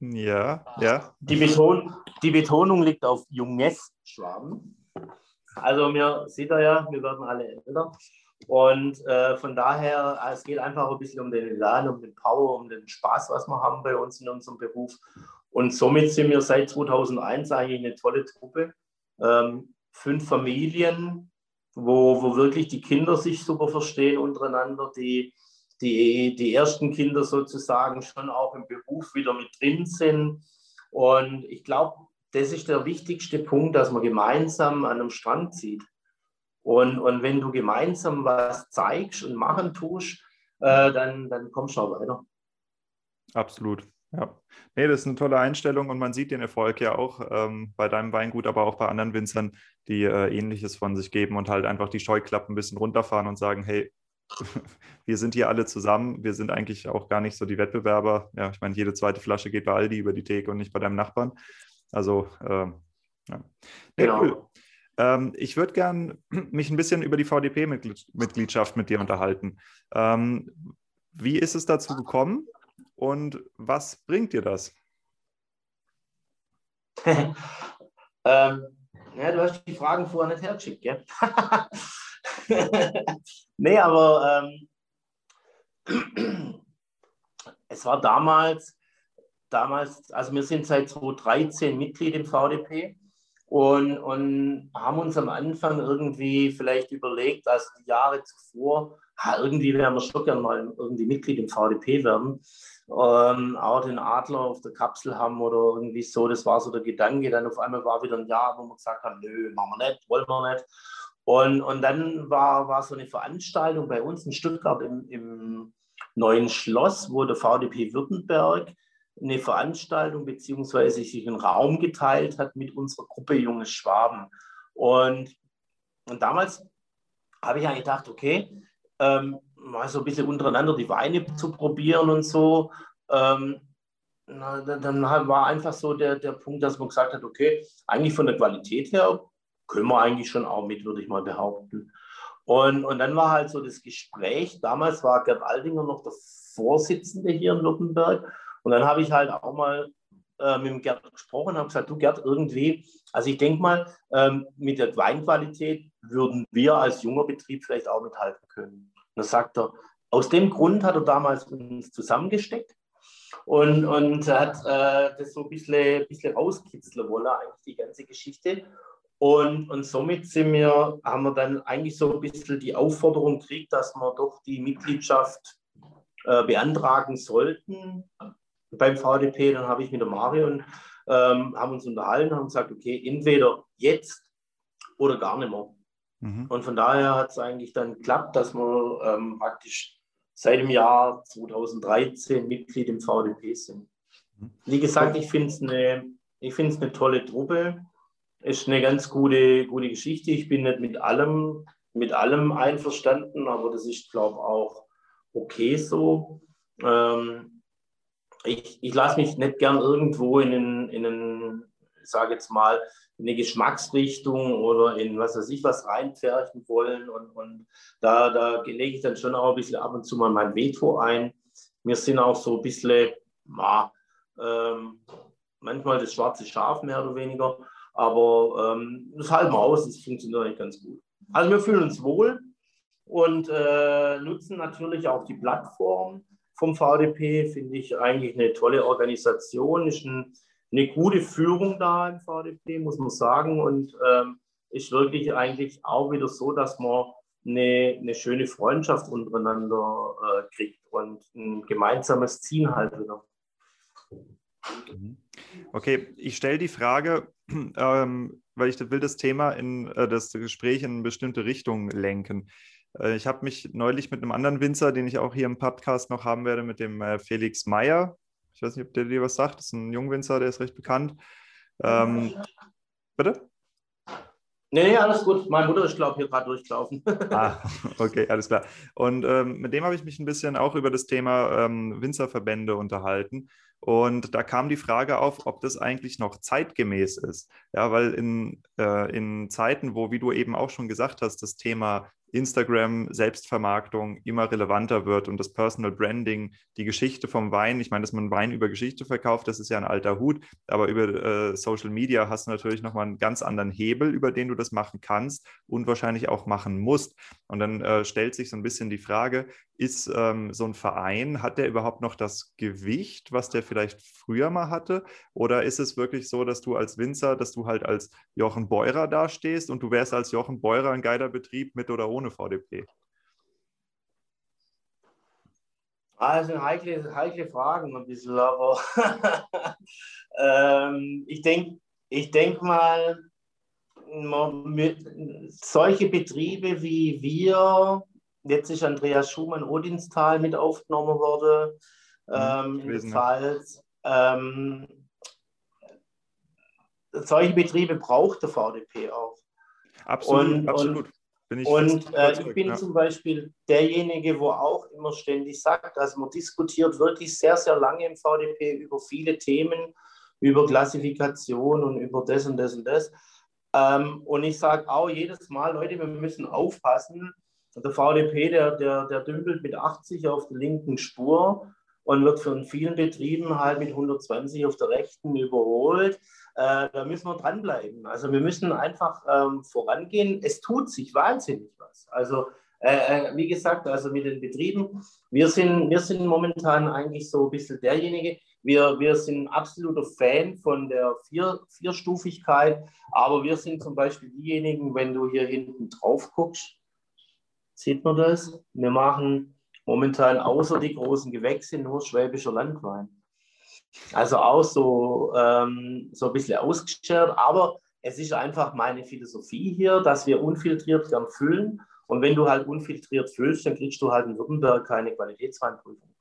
Ja, ja. Die, Beton, die Betonung liegt auf Junges Schwaben. Also mir sieht er ja, wir werden alle älter. Und äh, von daher, es geht einfach ein bisschen um den Elan, um den Power, um den Spaß, was wir haben bei uns in unserem Beruf. Und somit sind wir seit 2001 eigentlich eine tolle Truppe. Ähm, fünf Familien, wo, wo wirklich die Kinder sich super verstehen untereinander, die, die, die ersten Kinder sozusagen schon auch im Beruf wieder mit drin sind. Und ich glaube, das ist der wichtigste Punkt, dass man gemeinsam an einem Strand zieht. Und, und wenn du gemeinsam was zeigst und machen tust, äh, dann, dann kommst du auch weiter. Absolut. Ja, nee, das ist eine tolle Einstellung und man sieht den Erfolg ja auch ähm, bei deinem Weingut, aber auch bei anderen Winzern, die äh, Ähnliches von sich geben und halt einfach die Scheuklappen ein bisschen runterfahren und sagen, hey, <laughs> wir sind hier alle zusammen, wir sind eigentlich auch gar nicht so die Wettbewerber. Ja, ich meine, jede zweite Flasche geht bei Aldi über die Theke und nicht bei deinem Nachbarn. Also, äh, ja. Nee, genau. cool. Ähm, ich würde gern <clears throat> mich ein bisschen über die VDP-Mitgliedschaft mit dir unterhalten. Ähm, wie ist es dazu gekommen und was bringt dir das? <laughs> ähm, ja, du hast die Fragen vorher nicht hergeschickt, gell? <laughs> nee, aber ähm, <clears throat> es war damals, damals, also wir sind seit 2013 Mitglied im VDP und, und haben uns am Anfang irgendwie vielleicht überlegt, also die Jahre zuvor, irgendwie werden wir schon gerne mal irgendwie Mitglied im VDP werden, ähm, auch den Adler auf der Kapsel haben oder irgendwie so, das war so der Gedanke. Dann auf einmal war wieder ein Jahr, wo wir gesagt haben, nö, machen wir nicht, wollen wir nicht. Und, und dann war, war so eine Veranstaltung bei uns in Stuttgart im, im neuen Schloss, wo der VDP Württemberg eine Veranstaltung beziehungsweise sich einen Raum geteilt hat mit unserer Gruppe Junge Schwaben. Und, und damals habe ich eigentlich gedacht, okay, ähm, mal so ein bisschen untereinander die Weine zu probieren und so. Ähm, na, dann war einfach so der, der Punkt, dass man gesagt hat, okay, eigentlich von der Qualität her können wir eigentlich schon auch mit, würde ich mal behaupten. Und, und dann war halt so das Gespräch, damals war Gerd Aldinger noch der Vorsitzende hier in Württemberg und dann habe ich halt auch mal äh, mit dem Gerd gesprochen und habe gesagt, du Gerd, irgendwie, also ich denke mal, ähm, mit der Weinqualität würden wir als junger Betrieb vielleicht auch mithalten können. Und dann sagt er, aus dem Grund hat er damals uns zusammengesteckt und, und hat äh, das so ein bisschen, bisschen rauskitzeln wollen, eigentlich die ganze Geschichte. Und, und somit sind wir, haben wir dann eigentlich so ein bisschen die Aufforderung gekriegt, dass wir doch die Mitgliedschaft äh, beantragen sollten beim VDP. Dann habe ich mit der Marion, ähm, haben uns unterhalten und gesagt, okay, entweder jetzt oder gar nicht mehr. Mhm. Und von daher hat es eigentlich dann geklappt, dass wir ähm, praktisch seit dem Jahr 2013 Mitglied im VDP sind. Mhm. Wie gesagt, ich finde es eine, eine tolle Truppe. Ist eine ganz gute, gute Geschichte. Ich bin nicht mit allem, mit allem einverstanden, aber das ist, glaube ich, auch okay so. Ähm, ich ich lasse mich nicht gern irgendwo in einen, in einen sage jetzt mal, in eine Geschmacksrichtung oder in was weiß ich was reinpferchen wollen. Und, und da, da lege ich dann schon auch ein bisschen ab und zu mal mein Veto ein. Wir sind auch so ein bisschen, ja, ähm, manchmal das schwarze Schaf mehr oder weniger. Aber ähm, das halten wir aus, das funktioniert eigentlich ganz gut. Also wir fühlen uns wohl und äh, nutzen natürlich auch die Plattform vom VDP. Finde ich eigentlich eine tolle Organisation, ist ein eine gute Führung da im VDP, muss man sagen. Und ähm, ist wirklich eigentlich auch wieder so, dass man eine, eine schöne Freundschaft untereinander äh, kriegt und ein gemeinsames Ziel halt wieder. Mhm. Okay, ich stelle die Frage, ähm, weil ich will das Thema in äh, das Gespräch in eine bestimmte Richtung lenken. Äh, ich habe mich neulich mit einem anderen Winzer, den ich auch hier im Podcast noch haben werde, mit dem äh, Felix Meyer, ich weiß nicht, ob der dir was sagt. Das ist ein Jungwinzer, der ist recht bekannt. Ähm, bitte? Nee, nee, alles gut. Meine Mutter ist, glaube ich, hier gerade durchgelaufen. <laughs> ah, okay, alles klar. Und ähm, mit dem habe ich mich ein bisschen auch über das Thema ähm, Winzerverbände unterhalten. Und da kam die Frage auf, ob das eigentlich noch zeitgemäß ist. Ja, weil in, äh, in Zeiten, wo, wie du eben auch schon gesagt hast, das Thema Instagram, Selbstvermarktung immer relevanter wird und das Personal Branding, die Geschichte vom Wein. Ich meine, dass man Wein über Geschichte verkauft, das ist ja ein alter Hut, aber über äh, Social Media hast du natürlich nochmal einen ganz anderen Hebel, über den du das machen kannst und wahrscheinlich auch machen musst. Und dann äh, stellt sich so ein bisschen die Frage, ist ähm, so ein Verein, hat der überhaupt noch das Gewicht, was der vielleicht früher mal hatte? Oder ist es wirklich so, dass du als Winzer, dass du halt als Jochen Beurer dastehst und du wärst als Jochen Beurer ein geiler Betrieb mit oder ohne VDP? Also heikle, heikle Fragen ein bisschen, aber <laughs> ähm, ich denke ich denk mal, solche Betriebe wie wir Jetzt ist Andreas Schumann Odinstal mit aufgenommen worden mhm, ähm, in Pfalz. Ähm, solche Betriebe braucht der VDP auch. Absolut, und, absolut. Und, bin ich und äh, ich bin ja. zum Beispiel derjenige, wo auch immer ständig sagt, also man diskutiert wirklich sehr, sehr lange im VDP über viele Themen, über Klassifikation und über das und das und das. Ähm, und ich sage auch jedes Mal, Leute, wir müssen aufpassen, der VDP, der, der, der dümpelt mit 80 auf der linken Spur und wird von vielen Betrieben halt mit 120 auf der rechten überholt. Äh, da müssen wir dranbleiben. Also wir müssen einfach ähm, vorangehen. Es tut sich wahnsinnig was. Also äh, äh, wie gesagt, also mit den Betrieben, wir sind, wir sind momentan eigentlich so ein bisschen derjenige, wir, wir sind absoluter Fan von der Vier, Vierstufigkeit, aber wir sind zum Beispiel diejenigen, wenn du hier hinten drauf guckst, sieht man das. Wir machen momentan außer die großen Gewächse nur schwäbischer Landwein. Also auch so, ähm, so ein bisschen ausgeschert, aber es ist einfach meine Philosophie hier, dass wir unfiltriert gern füllen. Und wenn du halt unfiltriert füllst, dann kriegst du halt in Württemberg keine Qualitätsweinprüfung.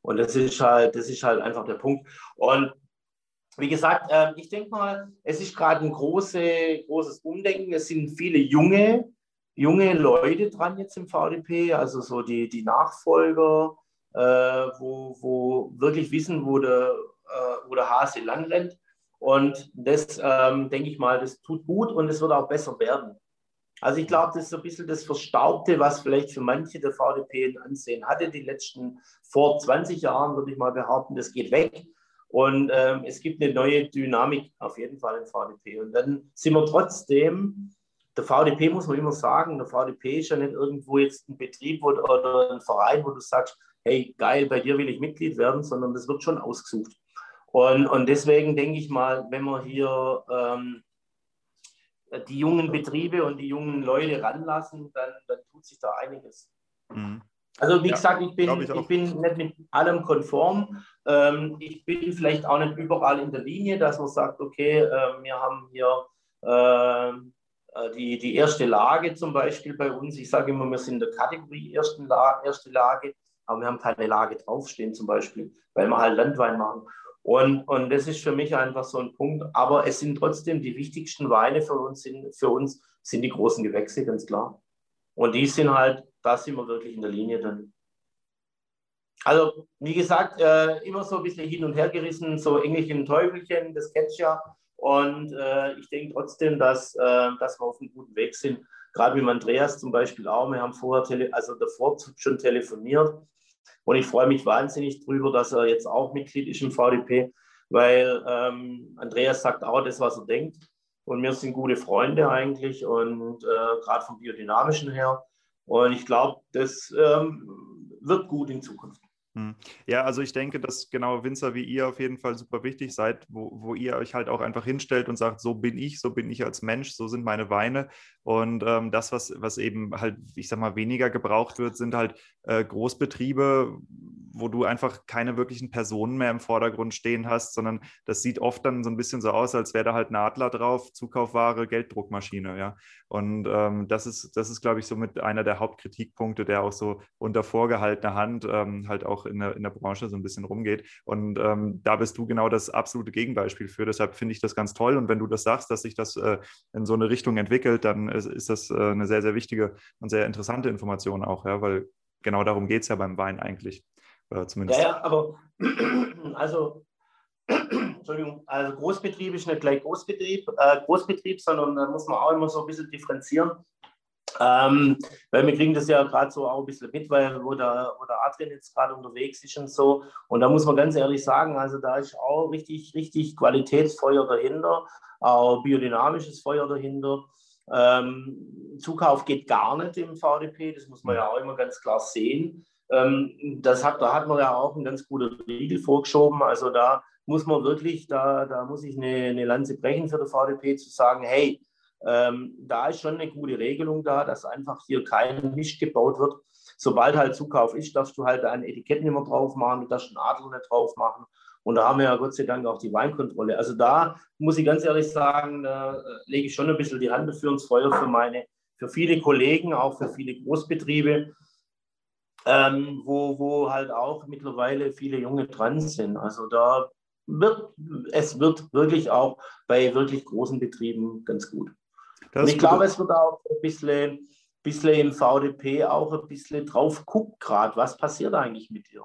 Und das ist halt, das ist halt einfach der Punkt. Und wie gesagt, äh, ich denke mal, es ist gerade ein große, großes Umdenken. Es sind viele junge junge Leute dran jetzt im VDP, also so die, die Nachfolger, äh, wo, wo wirklich wissen, wo der, äh, wo der Hase lang rennt. Und das, ähm, denke ich mal, das tut gut und es wird auch besser werden. Also ich glaube, das ist so ein bisschen das Verstaubte, was vielleicht für manche der VDP ein Ansehen hatte. Die letzten, vor 20 Jahren würde ich mal behaupten, das geht weg. Und ähm, es gibt eine neue Dynamik auf jeden Fall im VDP. Und dann sind wir trotzdem der VDP muss man immer sagen, der VDP ist ja nicht irgendwo jetzt ein Betrieb oder ein Verein, wo du sagst, hey, geil, bei dir will ich Mitglied werden, sondern das wird schon ausgesucht. Und, und deswegen denke ich mal, wenn man hier ähm, die jungen Betriebe und die jungen Leute ranlassen, dann, dann tut sich da einiges. Mhm. Also wie ja, gesagt, ich bin, ich, ich, bin nicht mit allem konform. Ähm, ich bin vielleicht auch nicht überall in der Linie, dass man sagt, okay, äh, wir haben hier äh, die, die erste Lage zum Beispiel bei uns. Ich sage immer, wir sind in der Kategorie ersten La erste Lage, aber wir haben keine Lage draufstehen zum Beispiel, weil wir halt Landwein machen. Und, und das ist für mich einfach so ein Punkt. Aber es sind trotzdem die wichtigsten Weine für uns, sind, für uns sind die großen Gewächse, ganz klar. Und die sind halt, da sind wir wirklich in der Linie dann. Also, wie gesagt, äh, immer so ein bisschen hin und her gerissen, so Engelchen Teufelchen, das kennst du ja. Und äh, ich denke trotzdem, dass, äh, dass wir auf einem guten Weg sind. Gerade mit Andreas zum Beispiel auch. Wir haben vorher, tele also davor schon telefoniert. Und ich freue mich wahnsinnig drüber, dass er jetzt auch Mitglied ist im VDP, weil ähm, Andreas sagt auch das, was er denkt. Und wir sind gute Freunde eigentlich und äh, gerade vom Biodynamischen her. Und ich glaube, das ähm, wird gut in Zukunft. Hm. Ja, also ich denke, dass genau Winzer wie ihr auf jeden Fall super wichtig seid, wo, wo ihr euch halt auch einfach hinstellt und sagt, so bin ich, so bin ich als Mensch, so sind meine Weine. Und ähm, das, was, was eben halt, ich sag mal, weniger gebraucht wird, sind halt äh, Großbetriebe, wo du einfach keine wirklichen Personen mehr im Vordergrund stehen hast, sondern das sieht oft dann so ein bisschen so aus, als wäre da halt ein Adler drauf, Zukaufware, Gelddruckmaschine, ja. Und ähm, das ist, das ist, glaube ich, so mit einer der Hauptkritikpunkte, der auch so unter vorgehaltener Hand ähm, halt auch in der, in der Branche so ein bisschen rumgeht. Und ähm, da bist du genau das absolute Gegenbeispiel für. Deshalb finde ich das ganz toll. Und wenn du das sagst, dass sich das äh, in so eine Richtung entwickelt, dann ist, ist das äh, eine sehr, sehr wichtige und sehr interessante Information auch, ja, weil genau darum geht es ja beim Wein eigentlich. Oder zumindest. Ja, ja, aber <clears throat> also, <clears throat> Entschuldigung, also Großbetrieb ist nicht gleich Großbetrieb, äh, Großbetrieb, sondern da muss man auch immer so ein bisschen differenzieren. Ähm, weil wir kriegen das ja gerade so auch ein bisschen mit, weil wo der, wo der Adrian jetzt gerade unterwegs ist und so. Und da muss man ganz ehrlich sagen, also da ist auch richtig, richtig Qualitätsfeuer dahinter, auch biodynamisches Feuer dahinter. Ähm, Zukauf geht gar nicht im VDP, das muss man ja auch immer ganz klar sehen. Ähm, das hat, da hat man ja auch einen ganz guten Riegel vorgeschoben. Also da muss man wirklich, da, da muss ich eine, eine Lanze brechen für den VDP, zu sagen, hey, ähm, da ist schon eine gute Regelung da, dass einfach hier kein Mist gebaut wird. Sobald halt Zukauf ist, darfst du halt ein Etikett nicht mehr drauf machen, du darfst einen Adler nicht drauf machen. Und da haben wir ja Gott sei Dank auch die Weinkontrolle. Also da muss ich ganz ehrlich sagen, da äh, lege ich schon ein bisschen die Hand dafür ins Feuer für meine, für viele Kollegen, auch für viele Großbetriebe, ähm, wo, wo halt auch mittlerweile viele Junge dran sind. Also da wird, es wird wirklich auch bei wirklich großen Betrieben ganz gut. Und ich glaube, es wird auch ein bisschen, bisschen im VDP auch ein bisschen drauf guckt gerade, was passiert eigentlich mit dir?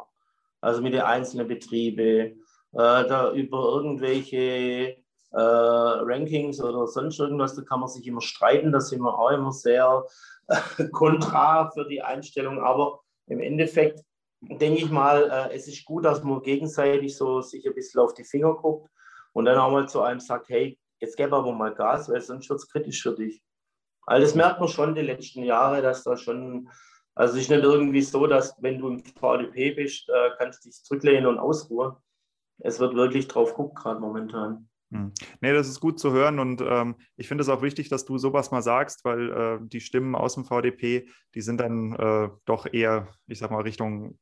Also mit den einzelnen Betrieben, äh, da über irgendwelche äh, Rankings oder sonst irgendwas, da kann man sich immer streiten, da sind wir auch immer sehr äh, <laughs> kontra für die Einstellung, aber im Endeffekt denke ich mal, äh, es ist gut, dass man gegenseitig so sich ein bisschen auf die Finger guckt und dann auch mal zu einem sagt, hey, jetzt gib aber mal Gas, weil sonst wird es kritisch für dich. Also das merkt man schon die letzten Jahre, dass da schon, also es ist nicht irgendwie so, dass wenn du im VDP bist, äh, kannst du dich zurücklehnen und ausruhen es wird wirklich drauf guckt gerade momentan. Hm. Nee, das ist gut zu hören und ähm, ich finde es auch wichtig, dass du sowas mal sagst, weil äh, die Stimmen aus dem VDP, die sind dann äh, doch eher, ich sag mal, Richtung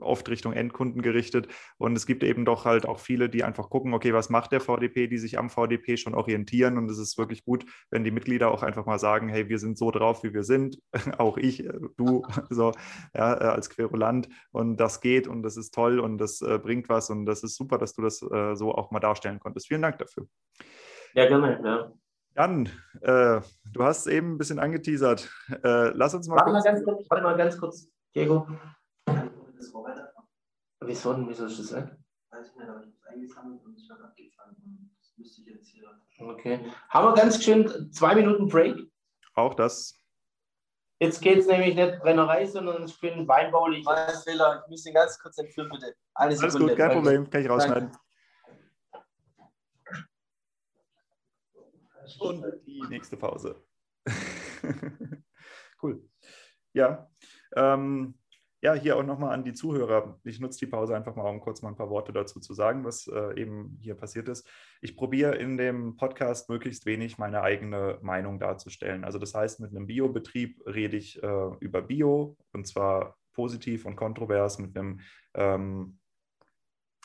oft Richtung Endkunden gerichtet. Und es gibt eben doch halt auch viele, die einfach gucken, okay, was macht der VDP, die sich am VDP schon orientieren. Und es ist wirklich gut, wenn die Mitglieder auch einfach mal sagen, hey, wir sind so drauf, wie wir sind. <laughs> auch ich, äh, du, <laughs> so ja, äh, als Querulant. Und das geht und das ist toll und das äh, bringt was. Und das ist super, dass du das äh, so auch mal darstellen konntest. Vielen Dank dafür. Ja, gerne. Ja. Jan, äh, du hast eben ein bisschen angeteasert. Äh, lass uns mal. Warte mal ganz kurz, warte mal ganz kurz, Diego. Wieso denn? Wieso ist das weg? Weiß ich nicht, aber ich habe es eingesammelt und es wird abgefangen. Und das müsste ich jetzt hier. Okay. Haben wir ganz schön zwei Minuten Break? Auch das. Jetzt geht es nämlich nicht Brennerei, sondern für den Weinbau. Ich weiß, Fehler. Ich muss den ganz kurz entführen, bitte. Eine Alles gut, kein Problem. Kann ich rausschneiden. Und die nächste Pause. <laughs> cool. Ja. Ähm, ja, hier auch nochmal an die Zuhörer. Ich nutze die Pause einfach mal, um kurz mal ein paar Worte dazu zu sagen, was äh, eben hier passiert ist. Ich probiere in dem Podcast möglichst wenig meine eigene Meinung darzustellen. Also das heißt, mit einem Biobetrieb rede ich äh, über Bio und zwar positiv und kontrovers. Mit einem ähm,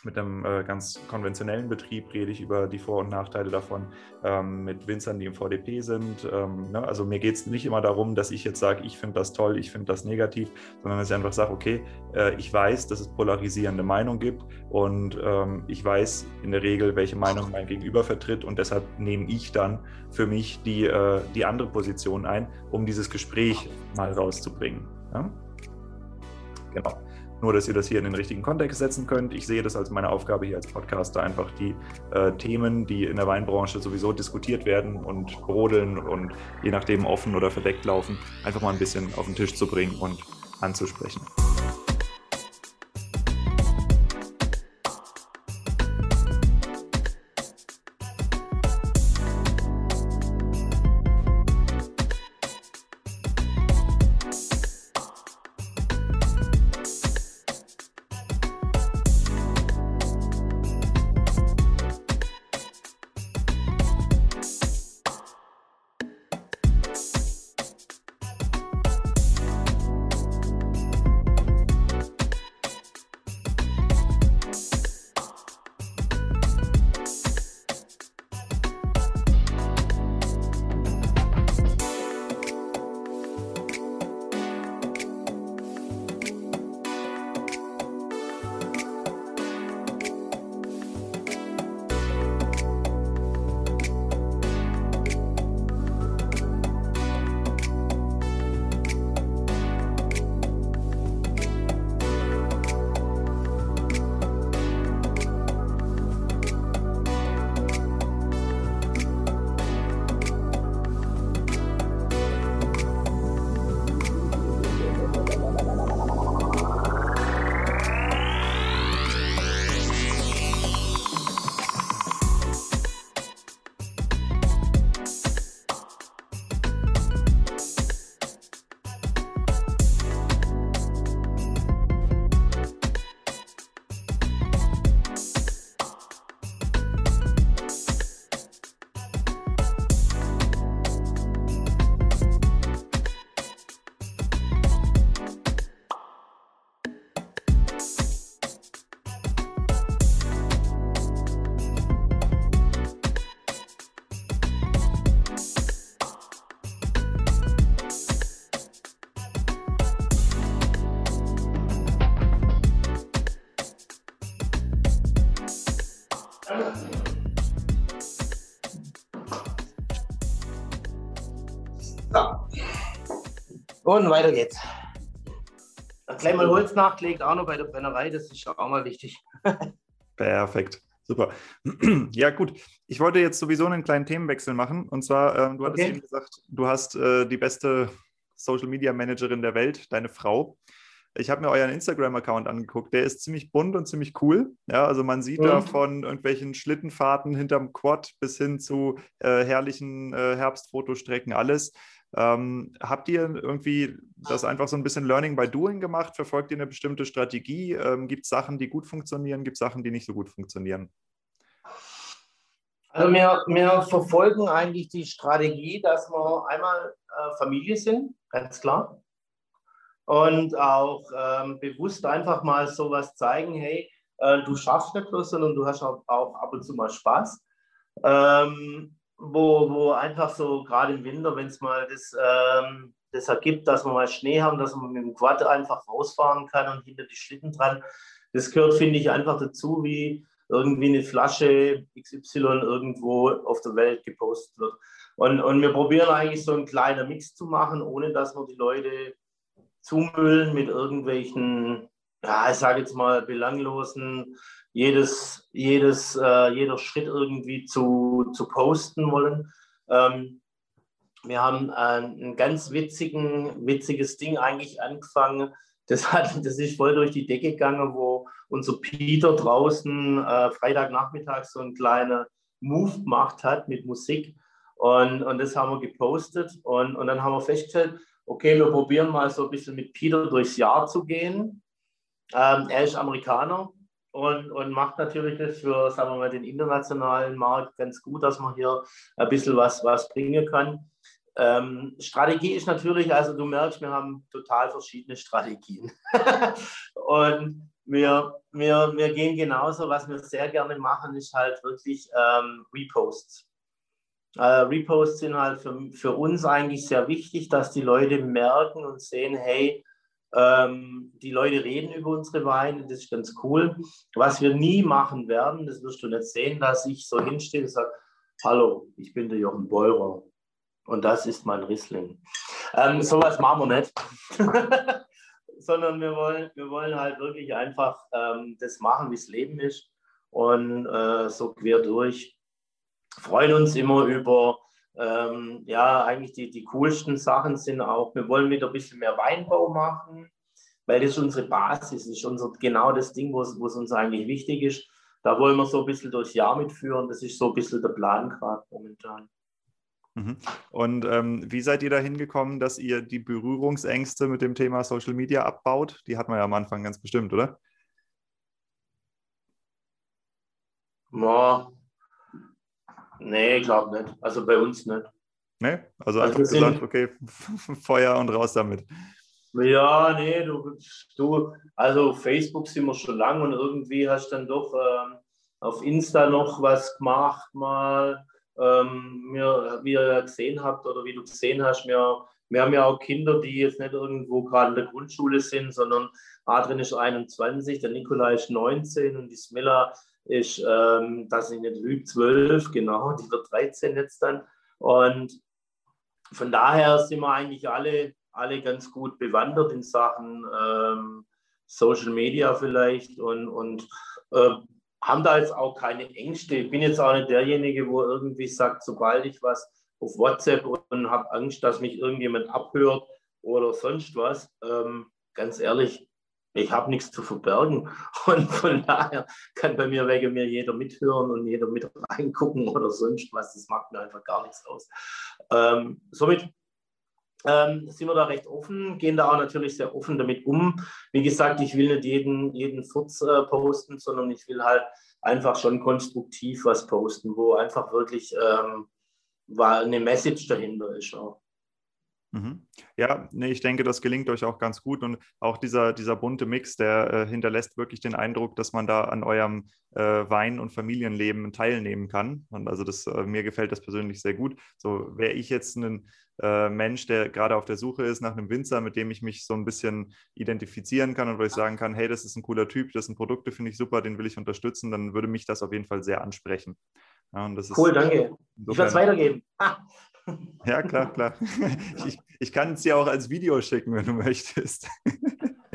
mit einem äh, ganz konventionellen Betrieb rede ich über die Vor- und Nachteile davon, ähm, mit Winzern, die im VDP sind. Ähm, ne? Also mir geht es nicht immer darum, dass ich jetzt sage, ich finde das toll, ich finde das negativ, sondern dass ich einfach sage, okay, äh, ich weiß, dass es polarisierende Meinungen gibt und ähm, ich weiß in der Regel, welche Meinung mein Gegenüber vertritt und deshalb nehme ich dann für mich die, äh, die andere Position ein, um dieses Gespräch mal rauszubringen. Ja? Genau. Nur, dass ihr das hier in den richtigen Kontext setzen könnt. Ich sehe das als meine Aufgabe hier als Podcaster, einfach die äh, Themen, die in der Weinbranche sowieso diskutiert werden und brodeln und je nachdem offen oder verdeckt laufen, einfach mal ein bisschen auf den Tisch zu bringen und anzusprechen. Und weiter geht's. Gleich mal Holz nachgelegt, auch noch bei der Brennerei, das ist auch mal wichtig. <laughs> Perfekt. Super. <clears throat> Ja, gut. Ich wollte jetzt sowieso einen kleinen Themenwechsel machen. Und zwar, ähm, du hattest okay. eben gesagt, du hast äh, die beste Social Media Managerin der Welt, deine Frau. Ich habe mir euren Instagram-Account angeguckt. Der ist ziemlich bunt und ziemlich cool. Ja, also man sieht mhm. da von irgendwelchen Schlittenfahrten hinterm Quad bis hin zu äh, herrlichen äh, Herbstfotostrecken alles. Ähm, habt ihr irgendwie das einfach so ein bisschen Learning by Doing gemacht? Verfolgt ihr eine bestimmte Strategie? Ähm, gibt es Sachen, die gut funktionieren? Gibt es Sachen, die nicht so gut funktionieren? Also wir, wir verfolgen eigentlich die Strategie, dass wir einmal äh, Familie sind, ganz klar. Und auch ähm, bewusst einfach mal sowas zeigen, hey, äh, du schaffst nicht bloß, sondern du hast auch, auch ab und zu mal Spaß. Ähm, wo, wo einfach so gerade im Winter, wenn es mal das, ähm, das ergibt, dass wir mal Schnee haben, dass man mit dem Quad einfach rausfahren kann und hinter die Schlitten dran. Das gehört, finde ich, einfach dazu, wie irgendwie eine Flasche XY irgendwo auf der Welt gepostet wird. Und, und wir probieren eigentlich so einen kleinen Mix zu machen, ohne dass wir die Leute zumüllen mit irgendwelchen, ja, ich sage jetzt mal, belanglosen jedes, jedes, äh, jeder Schritt irgendwie zu, zu posten wollen. Ähm, wir haben äh, ein ganz witzigen, witziges Ding eigentlich angefangen. Das, hat, das ist voll durch die Decke gegangen, wo unser Peter draußen äh, Freitagnachmittag so einen kleinen Move gemacht hat mit Musik. Und, und das haben wir gepostet. Und, und dann haben wir festgestellt, okay, wir probieren mal so ein bisschen mit Peter durchs Jahr zu gehen. Ähm, er ist Amerikaner und, und macht natürlich das für, sagen wir mal, den internationalen Markt ganz gut, dass man hier ein bisschen was, was bringen kann. Ähm, Strategie ist natürlich, also du merkst, wir haben total verschiedene Strategien. <laughs> und wir, wir, wir gehen genauso, was wir sehr gerne machen, ist halt wirklich ähm, Reposts. Äh, Reposts sind halt für, für uns eigentlich sehr wichtig, dass die Leute merken und sehen, hey, ähm, die Leute reden über unsere Weine, das ist ganz cool. Was wir nie machen werden, das wirst du nicht sehen, dass ich so hinstehe und sage, hallo, ich bin der Jochen Beurer und das ist mein Riesling. Ähm, sowas machen wir nicht. <laughs> Sondern wir wollen, wir wollen halt wirklich einfach ähm, das machen, wie es Leben ist und äh, so quer durch. Freuen uns immer über ähm, ja, eigentlich die, die coolsten Sachen sind auch, wir wollen wieder ein bisschen mehr Weinbau machen, weil das ist unsere Basis, ist unser, genau das Ding, was uns eigentlich wichtig ist. Da wollen wir so ein bisschen durchs Jahr mitführen. Das ist so ein bisschen der Plan gerade momentan. Mhm. Und ähm, wie seid ihr da hingekommen, dass ihr die Berührungsängste mit dem Thema Social Media abbaut? Die hat man ja am Anfang ganz bestimmt, oder? Ja, Nee, ich glaube nicht. Also bei uns nicht. Nee, also, also einfach gesagt, okay, <laughs> Feuer und raus damit. Ja, nee, du, du, also Facebook sind wir schon lange und irgendwie hast du dann doch ähm, auf Insta noch was gemacht mal. Ähm, wir, wie ihr gesehen habt oder wie du gesehen hast, wir, wir haben ja auch Kinder, die jetzt nicht irgendwo gerade in der Grundschule sind, sondern Adrian ist 21, der Nikolai ist 19 und die Smilla ist, ähm, dass ich nicht lüge, 12, genau, die wird 13 jetzt dann. Und von daher sind wir eigentlich alle, alle ganz gut bewandert in Sachen ähm, Social Media vielleicht und, und äh, haben da jetzt auch keine Ängste. Ich bin jetzt auch nicht derjenige, wo irgendwie sagt, sobald ich was auf WhatsApp und habe Angst, dass mich irgendjemand abhört oder sonst was. Ähm, ganz ehrlich, ich habe nichts zu verbergen. <laughs> Und von daher kann bei mir wegen mir jeder mithören und jeder mit reingucken oder sonst was. Das macht mir einfach gar nichts aus. Ähm, somit ähm, sind wir da recht offen, gehen da auch natürlich sehr offen damit um. Wie gesagt, ich will nicht jeden, jeden Furz äh, posten, sondern ich will halt einfach schon konstruktiv was posten, wo einfach wirklich ähm, eine Message dahinter ist. Auch. Mhm. Ja, nee, ich denke, das gelingt euch auch ganz gut und auch dieser, dieser bunte Mix, der äh, hinterlässt wirklich den Eindruck, dass man da an eurem äh, Wein- und Familienleben teilnehmen kann. Und also das, äh, mir gefällt das persönlich sehr gut. So wäre ich jetzt ein äh, Mensch, der gerade auf der Suche ist nach einem Winzer, mit dem ich mich so ein bisschen identifizieren kann und wo ich sagen kann, hey, das ist ein cooler Typ, das sind Produkte, finde ich super, den will ich unterstützen, dann würde mich das auf jeden Fall sehr ansprechen. Ja, cool, danke. Ich werde es weitergeben. Ja, klar, klar. Ich, ich kann es dir auch als Video schicken, wenn du möchtest. <laughs>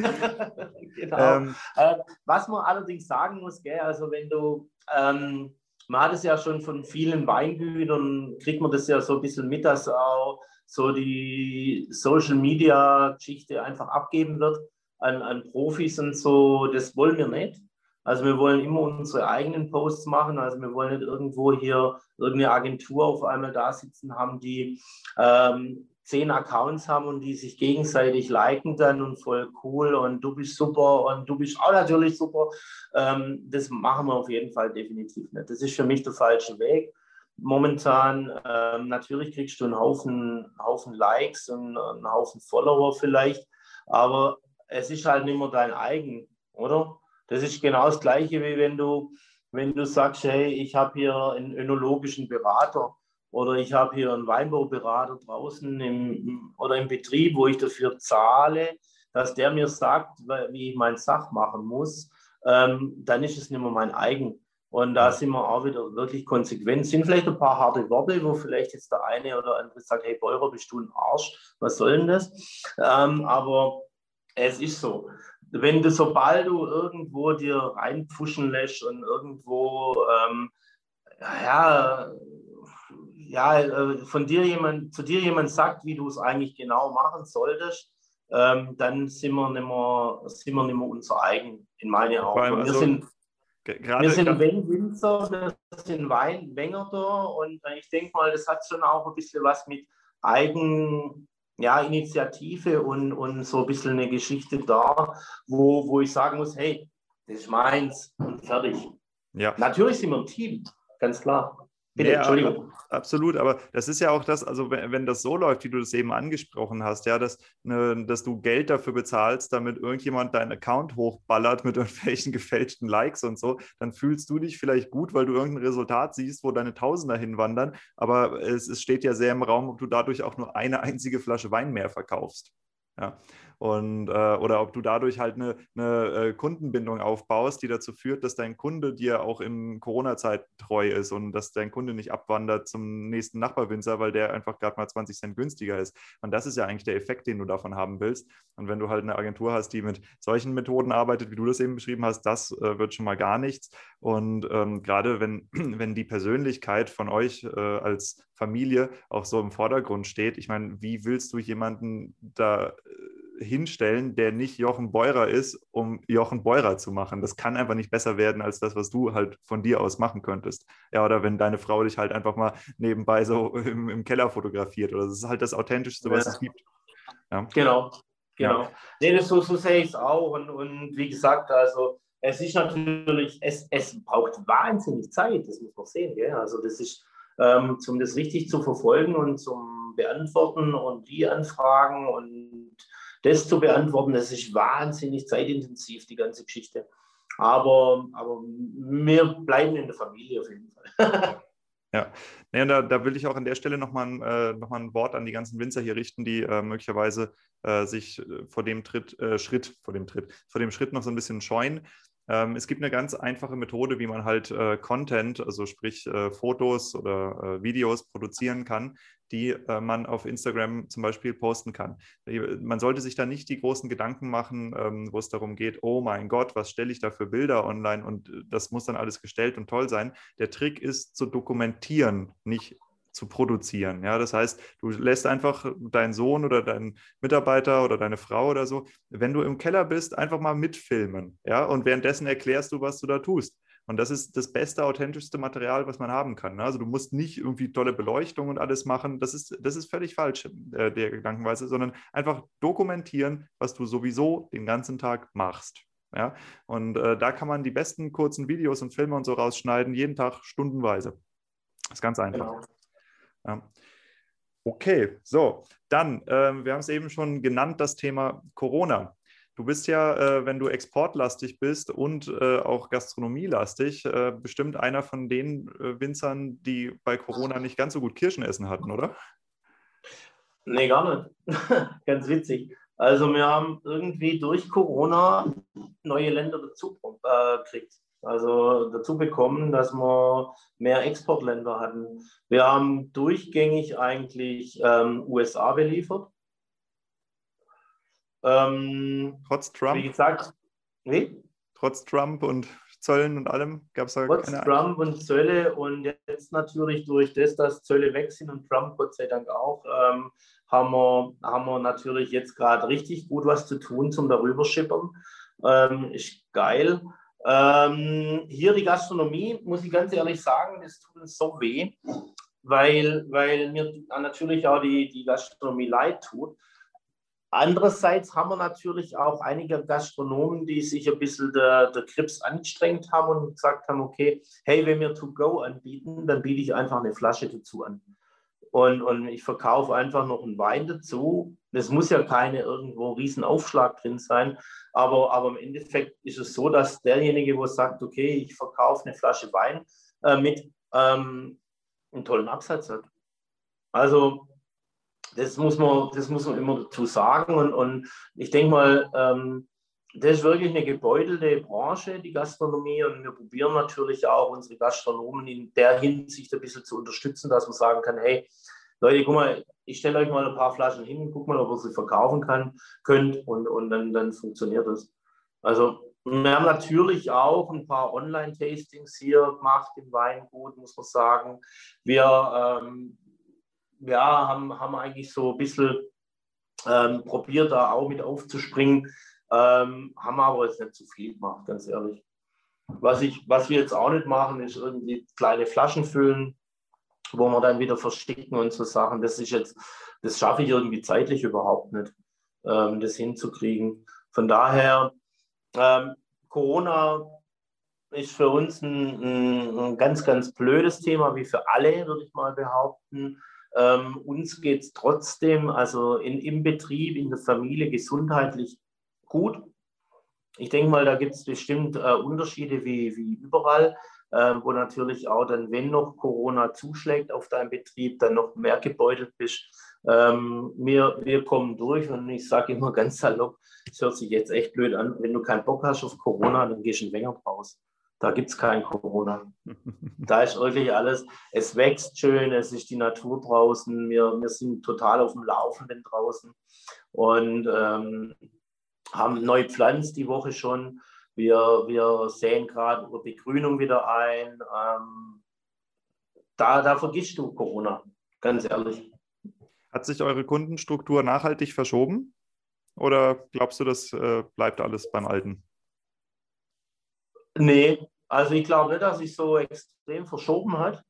genau. Ähm, äh, was man allerdings sagen muss, gell, also wenn du, ähm, man hat es ja schon von vielen Weingütern, kriegt man das ja so ein bisschen mit, dass auch so die Social Media Geschichte einfach abgeben wird an, an Profis und so. Das wollen wir nicht. Also wir wollen immer unsere eigenen Posts machen. Also wir wollen nicht irgendwo hier irgendeine Agentur auf einmal da sitzen haben, die ähm, zehn Accounts haben und die sich gegenseitig liken dann und voll cool und du bist super und du bist auch natürlich super. Ähm, das machen wir auf jeden Fall definitiv nicht. Das ist für mich der falsche Weg. Momentan, ähm, natürlich kriegst du einen Haufen, Haufen Likes und einen Haufen Follower vielleicht, aber es ist halt nicht mehr dein eigen, oder? Das ist genau das Gleiche, wie wenn du, wenn du sagst, hey, ich habe hier einen önologischen Berater oder ich habe hier einen Weinbauberater draußen im, oder im Betrieb, wo ich dafür zahle, dass der mir sagt, wie ich mein Sach machen muss, ähm, dann ist es nicht mehr mein eigen. Und da sind wir auch wieder wirklich konsequent. Sind vielleicht ein paar harte Worte, wo vielleicht jetzt der eine oder andere sagt, hey Beurer, bist du ein Arsch, was soll denn das? Ähm, aber es ist so wenn du, sobald du irgendwo dir reinpfuschen lässt und irgendwo, ähm, ja, ja, äh, von dir jemand, zu dir jemand sagt, wie du es eigentlich genau machen solltest, ähm, dann sind wir, nicht mehr, sind wir nicht mehr unser eigen, in meinen Augen. Also, wir sind, wir sind Winzer, wir sind Wein, Wenger da und ich denke mal, das hat schon auch ein bisschen was mit Eigen, ja, Initiative und, und so ein bisschen eine Geschichte da, wo, wo ich sagen muss, hey, das ist meins und fertig. Ja. Natürlich sind wir ein Team, ganz klar. Bitte, ja, Entschuldigung. Absolut, aber das ist ja auch das, also wenn, wenn, das so läuft, wie du das eben angesprochen hast, ja, dass, ne, dass du Geld dafür bezahlst, damit irgendjemand deinen Account hochballert mit <laughs> irgendwelchen gefälschten Likes und so, dann fühlst du dich vielleicht gut, weil du irgendein Resultat siehst, wo deine Tausender hinwandern, aber es, es steht ja sehr im Raum, ob du dadurch auch nur eine einzige Flasche Wein mehr verkaufst. Ja. Und, äh, oder ob du dadurch halt eine, eine äh, Kundenbindung aufbaust, die dazu führt, dass dein Kunde dir auch in Corona-Zeit treu ist und dass dein Kunde nicht abwandert zum nächsten Nachbarwinzer, weil der einfach gerade mal 20 Cent günstiger ist. Und das ist ja eigentlich der Effekt, den du davon haben willst. Und wenn du halt eine Agentur hast, die mit solchen Methoden arbeitet, wie du das eben beschrieben hast, das äh, wird schon mal gar nichts. Und ähm, gerade wenn, <clears throat> wenn die Persönlichkeit von euch äh, als Familie auch so im Vordergrund steht, ich meine, wie willst du jemanden da äh, hinstellen, der nicht Jochen Beurer ist, um Jochen Beurer zu machen. Das kann einfach nicht besser werden als das, was du halt von dir aus machen könntest. Ja, oder wenn deine Frau dich halt einfach mal nebenbei so <laughs> im, im Keller fotografiert. Oder das ist halt das Authentischste, was ja. es gibt. Ja. Genau, genau. Ja. Nee, das so, so sehe ich es auch. Und, und wie gesagt, also es ist natürlich, es, es braucht wahnsinnig Zeit, das muss man sehen. Gell? Also das ist, ähm, um das richtig zu verfolgen und zum Beantworten und die Anfragen und das zu beantworten, das ist wahnsinnig zeitintensiv, die ganze Geschichte. Aber, aber wir bleiben in der Familie auf jeden Fall. <laughs> Ja, ja da, da, will ich auch an der Stelle nochmal äh, noch ein Wort an die ganzen Winzer hier richten, die äh, möglicherweise äh, sich äh, vor dem Tritt, äh, Schritt, vor dem Tritt, vor dem Schritt noch so ein bisschen scheuen. Ähm, es gibt eine ganz einfache Methode, wie man halt äh, Content, also sprich äh, Fotos oder äh, Videos produzieren kann, die äh, man auf Instagram zum Beispiel posten kann. Man sollte sich da nicht die großen Gedanken machen, ähm, wo es darum geht, oh mein Gott, was stelle ich da für Bilder online und äh, das muss dann alles gestellt und toll sein. Der Trick ist zu dokumentieren, nicht zu produzieren. Ja, das heißt, du lässt einfach deinen Sohn oder deinen Mitarbeiter oder deine Frau oder so, wenn du im Keller bist, einfach mal mitfilmen. Ja, und währenddessen erklärst du, was du da tust. Und das ist das beste, authentischste Material, was man haben kann. Ne? Also du musst nicht irgendwie tolle Beleuchtung und alles machen. Das ist, das ist völlig falsch, äh, der Gedankenweise, sondern einfach dokumentieren, was du sowieso den ganzen Tag machst. Ja? Und äh, da kann man die besten kurzen Videos und Filme und so rausschneiden, jeden Tag stundenweise. Das ist ganz einfach. Genau. Ja. Okay, so, dann, äh, wir haben es eben schon genannt, das Thema Corona. Du bist ja, äh, wenn du exportlastig bist und äh, auch gastronomielastig, äh, bestimmt einer von den äh, Winzern, die bei Corona nicht ganz so gut Kirschen essen hatten, oder? Nee, gar nicht. <laughs> ganz witzig. Also wir haben irgendwie durch Corona neue Länder dazu äh, gekriegt also dazu bekommen, dass wir mehr Exportländer hatten. Wir haben durchgängig eigentlich ähm, USA beliefert. Ähm, Trotz Trump? Wie gesagt, wie? Trotz Trump und Zöllen und allem gab es da Trotz keine Trump und Zölle und jetzt natürlich durch das, dass Zölle weg sind und Trump Gott sei Dank auch, ähm, haben, wir, haben wir natürlich jetzt gerade richtig gut was zu tun zum darüber schippern. Ähm, ist geil. Ähm, hier die Gastronomie, muss ich ganz ehrlich sagen, das tut uns so weh, weil, weil mir natürlich auch die, die Gastronomie leid tut. Andererseits haben wir natürlich auch einige Gastronomen, die sich ein bisschen der, der Krips angestrengt haben und gesagt haben, okay, hey, wenn wir To-Go anbieten, dann biete ich einfach eine Flasche dazu an. Und, und ich verkaufe einfach noch einen Wein dazu. Es muss ja keine irgendwo riesen Aufschlag drin sein, aber, aber im Endeffekt ist es so, dass derjenige, wo sagt, okay, ich verkaufe eine Flasche Wein äh, mit ähm, einen tollen Absatz hat. Also das muss man, das muss man immer dazu sagen. Und, und ich denke mal, ähm, das ist wirklich eine gebeutelte Branche, die Gastronomie. Und wir probieren natürlich auch unsere Gastronomen in der Hinsicht ein bisschen zu unterstützen, dass man sagen kann, hey, Leute, guck mal, ich stelle euch mal ein paar Flaschen hin, guck mal, ob ihr sie verkaufen kann, könnt und, und dann, dann funktioniert das. Also wir haben natürlich auch ein paar Online-Tastings hier gemacht im Weingut, muss man sagen. Wir ähm, ja, haben, haben eigentlich so ein bisschen ähm, probiert, da auch mit aufzuspringen, ähm, haben aber jetzt nicht zu viel gemacht, ganz ehrlich. Was, ich, was wir jetzt auch nicht machen, ist irgendwie kleine Flaschen füllen wo wir dann wieder versticken und so Sachen. Das ist jetzt, das schaffe ich irgendwie zeitlich überhaupt nicht, ähm, das hinzukriegen. Von daher, ähm, Corona ist für uns ein, ein, ein, ganz, ganz blödes Thema, wie für alle, würde ich mal behaupten. Ähm, uns geht es trotzdem, also in, im Betrieb, in der Familie gesundheitlich gut. Ich denke mal, da gibt es bestimmt äh, Unterschiede wie, wie überall, äh, wo natürlich auch dann, wenn noch Corona zuschlägt auf deinem Betrieb, dann noch mehr gebeutelt bist. Ähm, wir, wir kommen durch und ich sage immer <laughs> ganz salopp, es hört sich jetzt echt blöd an, wenn du keinen Bock hast auf Corona, dann gehst du ein Wenger raus. Da gibt es kein Corona. <laughs> da ist wirklich alles, es wächst schön, es ist die Natur draußen, wir, wir sind total auf dem Laufenden draußen und ähm, haben neu pflanzt die Woche schon. Wir, wir säen gerade über Begrünung wieder ein. Ähm, da, da vergisst du Corona, ganz ehrlich. Hat sich eure Kundenstruktur nachhaltig verschoben? Oder glaubst du, das äh, bleibt alles beim Alten? Nee, also ich glaube nicht, dass sich so extrem verschoben hat.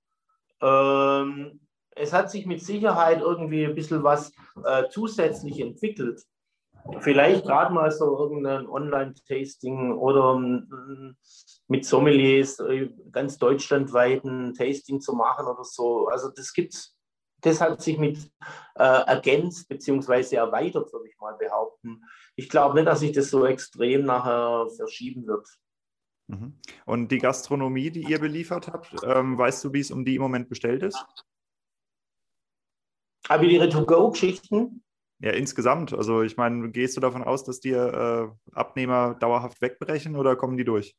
Ähm, es hat sich mit Sicherheit irgendwie ein bisschen was äh, zusätzlich entwickelt. Vielleicht gerade mal so irgendein Online-Tasting oder um, mit Sommeliers äh, ganz deutschlandweit ein Tasting zu machen oder so. Also das gibt's. Das hat sich mit äh, ergänzt bzw. erweitert, würde ich mal behaupten. Ich glaube nicht, dass sich das so extrem nachher verschieben wird. Mhm. Und die Gastronomie, die ihr beliefert habt, ähm, weißt du, wie es um die im Moment bestellt ist? Aber die To-Go-Geschichten? Ja, insgesamt. Also ich meine, gehst du davon aus, dass dir äh, Abnehmer dauerhaft wegbrechen oder kommen die durch?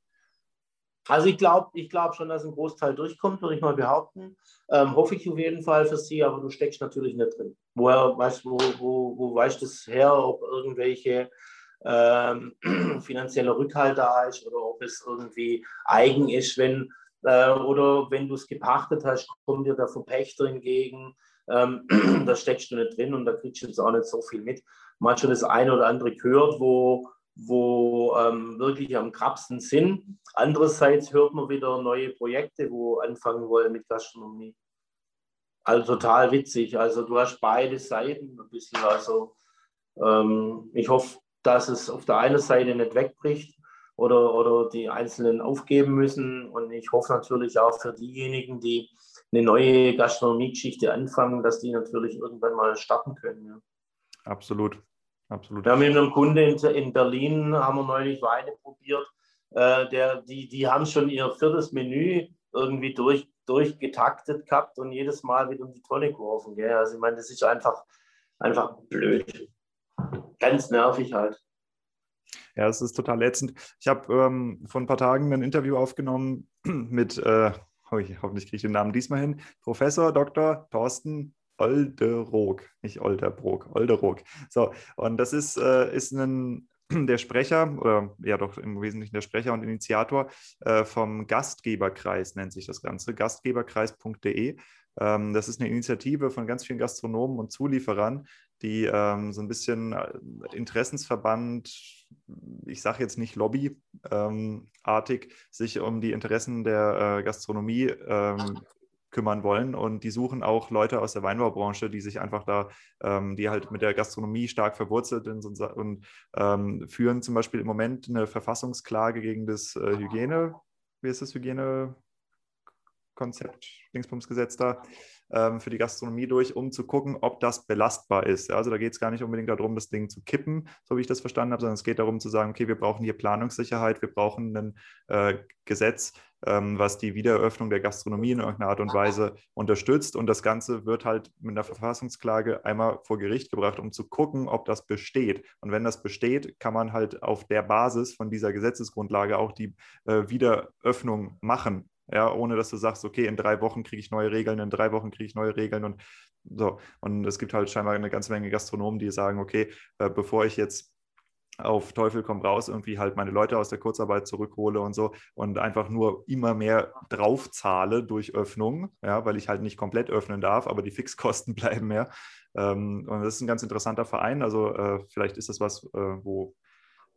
Also ich glaube ich glaub schon, dass ein Großteil durchkommt, würde ich mal behaupten. Ähm, hoffe ich auf jeden Fall für Sie, aber du steckst natürlich nicht drin. Woher weißt wo, wo, wo weißt du das her, ob irgendwelche ähm, <clears throat> finanzieller Rückhalt da ist oder ob es irgendwie eigen ist, wenn äh, oder wenn du es gepachtet hast, kommt dir der Verpächter entgegen. Ähm, <clears throat> da steckst du nicht drin und da kriegst du jetzt auch nicht so viel mit. Man hat schon das eine oder andere gehört, wo, wo ähm, wirklich am krabsten sind. Andererseits hört man wieder neue Projekte, wo anfangen wollen mit Gastronomie. Also total witzig. Also du hast beide Seiten ein bisschen. Also ähm, ich hoffe, dass es auf der einen Seite nicht wegbricht oder, oder die Einzelnen aufgeben müssen. Und ich hoffe natürlich auch für diejenigen, die eine neue Gastronomiegeschichte anfangen, dass die natürlich irgendwann mal starten können. Ja. Absolut. Absolut. Wir haben mit einem Kunde in, in Berlin, haben wir neulich Weine probiert. Äh, der, die, die haben schon ihr viertes Menü irgendwie durch, durchgetaktet gehabt und jedes Mal wieder um die Tonne geworfen. Gell? Also ich meine, das ist einfach, einfach blöd ganz nervig halt. Ja, es ist total ätzend. Ich habe ähm, vor ein paar Tagen ein Interview aufgenommen <clears throat> mit, äh, hoffentlich kriege ich den Namen diesmal hin, Professor Dr. Thorsten Olderoog, nicht Olderbrook, Olderoog. So, und das ist, äh, ist ein, <clears throat> der Sprecher, oder ja doch im Wesentlichen der Sprecher und Initiator äh, vom Gastgeberkreis, nennt sich das Ganze, gastgeberkreis.de. Ähm, das ist eine Initiative von ganz vielen Gastronomen und Zulieferern, die ähm, so ein bisschen äh, Interessensverband, ich sage jetzt nicht Lobbyartig, ähm, sich um die Interessen der äh, Gastronomie ähm, kümmern wollen. Und die suchen auch Leute aus der Weinbaubranche, die sich einfach da, ähm, die halt mit der Gastronomie stark verwurzelt sind und, und ähm, führen zum Beispiel im Moment eine Verfassungsklage gegen das äh, Hygiene, wie ist das Hygiene? Konzept, Dingsbumsgesetz da, ähm, für die Gastronomie durch, um zu gucken, ob das belastbar ist. Also da geht es gar nicht unbedingt darum, das Ding zu kippen, so wie ich das verstanden habe, sondern es geht darum zu sagen, okay, wir brauchen hier Planungssicherheit, wir brauchen ein äh, Gesetz, ähm, was die Wiedereröffnung der Gastronomie in irgendeiner Art und Weise unterstützt. Und das Ganze wird halt mit einer Verfassungsklage einmal vor Gericht gebracht, um zu gucken, ob das besteht. Und wenn das besteht, kann man halt auf der Basis von dieser Gesetzesgrundlage auch die äh, Wiederöffnung machen ja, ohne dass du sagst, okay, in drei Wochen kriege ich neue Regeln, in drei Wochen kriege ich neue Regeln und so. Und es gibt halt scheinbar eine ganze Menge Gastronomen, die sagen, okay, äh, bevor ich jetzt auf Teufel komm raus, irgendwie halt meine Leute aus der Kurzarbeit zurückhole und so und einfach nur immer mehr draufzahle durch Öffnung, ja, weil ich halt nicht komplett öffnen darf, aber die Fixkosten <laughs> bleiben mehr. Ähm, und das ist ein ganz interessanter Verein. Also äh, vielleicht ist das was, äh, wo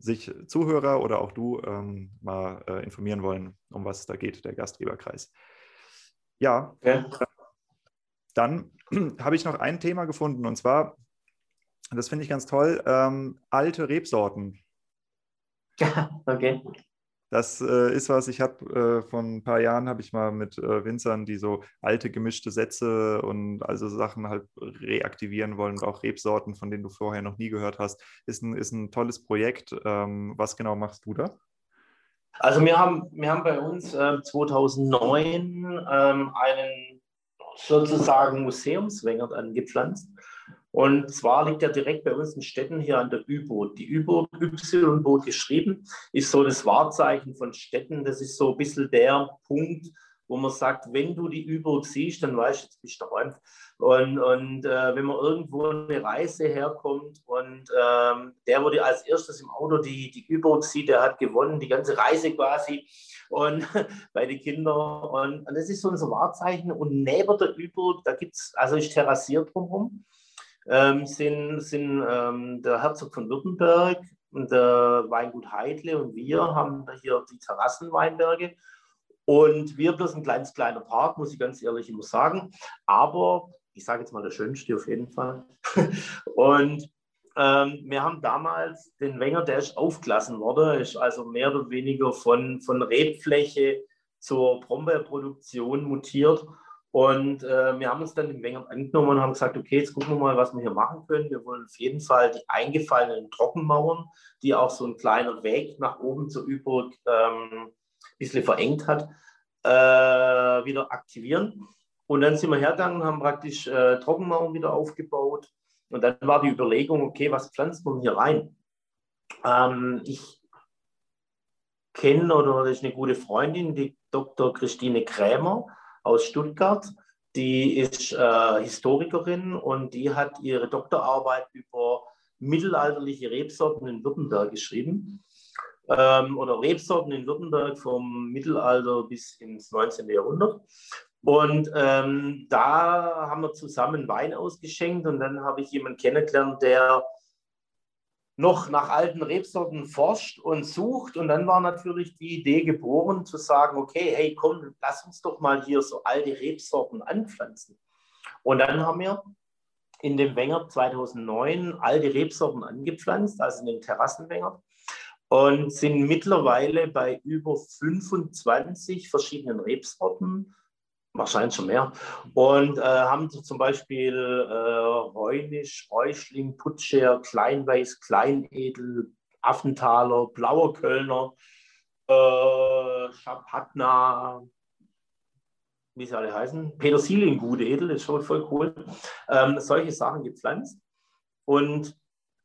sich Zuhörer oder auch du ähm, mal äh, informieren wollen, um was es da geht, der Gastgeberkreis. Ja. Okay. dann <clears throat> habe ich noch ein Thema gefunden und zwar, das finde ich ganz toll, ähm, alte Rebsorten. <laughs> okay. Das äh, ist was, ich habe äh, vor ein paar Jahren habe ich mal mit äh, Winzern, die so alte gemischte Sätze und also Sachen halt reaktivieren wollen und auch Rebsorten, von denen du vorher noch nie gehört hast. Ist ein, ist ein tolles Projekt. Ähm, was genau machst du da? Also wir haben, wir haben bei uns 2009 ähm, ähm, einen sozusagen Museumswängert angepflanzt. Und zwar liegt er direkt bei uns in Städten hier an der Ü-Boot. Die Ü-Boot, Y-Boot geschrieben, ist so das Wahrzeichen von Städten. Das ist so ein bisschen der Punkt, wo man sagt, wenn du die Ü-Boot siehst, dann weißt du, jetzt bist du daheim. Und, und äh, wenn man irgendwo eine Reise herkommt und ähm, der wurde als erstes im Auto die, die U-Boot sieht, der hat gewonnen, die ganze Reise quasi und <laughs> bei den Kindern. Und, und das ist so unser Wahrzeichen. Und neben der U-Boot, da gibt es, also ist terrassiert drumherum ähm, sind, sind ähm, der Herzog von Württemberg und der Weingut Heidle und wir haben hier die Terrassenweinberge. Und wir bloß ein kleines kleiner Park, muss ich ganz ehrlich immer sagen. Aber ich sage jetzt mal der schönste auf jeden Fall. <laughs> und ähm, wir haben damals den Wenger, der ist aufgelassen worden, ist also mehr oder weniger von, von Rebfläche zur Brombeerproduktion mutiert. Und äh, wir haben uns dann den Wenger angenommen und haben gesagt, okay, jetzt gucken wir mal, was wir hier machen können. Wir wollen auf jeden Fall die eingefallenen Trockenmauern, die auch so ein kleiner Weg nach oben zur Üburg ähm, ein bisschen verengt hat, äh, wieder aktivieren. Und dann sind wir hergegangen, haben praktisch äh, Trockenmauern wieder aufgebaut. Und dann war die Überlegung, okay, was pflanzt man hier rein? Ähm, ich kenne oder das ist eine gute Freundin, die Dr. Christine Krämer aus Stuttgart. Die ist äh, Historikerin und die hat ihre Doktorarbeit über mittelalterliche Rebsorten in Württemberg geschrieben. Ähm, oder Rebsorten in Württemberg vom Mittelalter bis ins 19. Jahrhundert. Und ähm, da haben wir zusammen Wein ausgeschenkt und dann habe ich jemanden kennengelernt, der noch nach alten Rebsorten forscht und sucht. Und dann war natürlich die Idee geboren, zu sagen, okay, hey, komm, lass uns doch mal hier so alte Rebsorten anpflanzen. Und dann haben wir in dem Wenger 2009 alte Rebsorten angepflanzt, also in den Terrassenwenger. Und sind mittlerweile bei über 25 verschiedenen Rebsorten wahrscheinlich schon mehr. Und äh, haben zum Beispiel äh, Heunisch, Räuschling, Putscher, Kleinweiß, Kleinedel, Affenthaler, Blauer Kölner, äh, Schapatna, wie sie alle heißen, Petersilien, gute Edel, ist schon voll cool. Ähm, solche Sachen gepflanzt und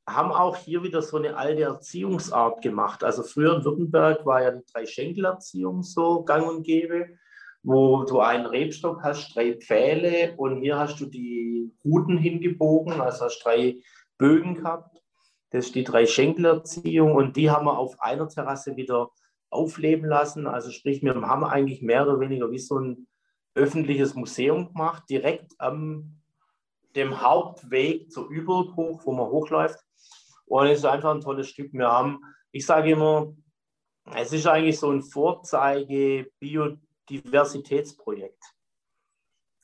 haben auch hier wieder so eine alte Erziehungsart gemacht. Also früher in Württemberg war ja die Drei-Schenkel-Erziehung so gang und gäbe wo du einen Rebstock hast, drei Pfähle und hier hast du die Ruten hingebogen, also hast drei Bögen gehabt. Das ist die drei Schenkelerziehung und die haben wir auf einer Terrasse wieder aufleben lassen. Also sprich, wir haben eigentlich mehr oder weniger wie so ein öffentliches Museum gemacht, direkt am dem Hauptweg zur hoch, wo man hochläuft. Und es ist einfach ein tolles Stück. Wir haben, ich sage immer, es ist eigentlich so ein Vorzeige Bio Diversitätsprojekt.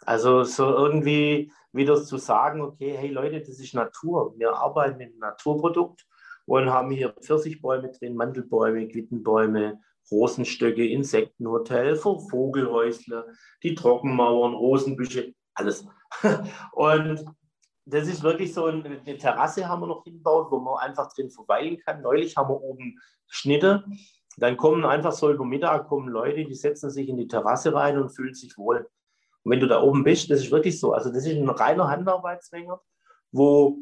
Also so irgendwie wieder zu sagen, okay, hey Leute, das ist Natur. Wir arbeiten mit einem Naturprodukt und haben hier Pfirsichbäume drin, Mandelbäume, Quittenbäume, Rosenstöcke, Insektenhotel, Vogelhäusle, die Trockenmauern, Rosenbüsche, alles. <laughs> Und das ist wirklich so eine Terrasse haben wir noch hingebaut, wo man einfach drin verweilen kann. Neulich haben wir oben Schnitte dann kommen einfach so über Mittag kommen Leute, die setzen sich in die Terrasse rein und fühlen sich wohl. Und wenn du da oben bist, das ist wirklich so. Also das ist ein reiner Handarbeitswenger, wo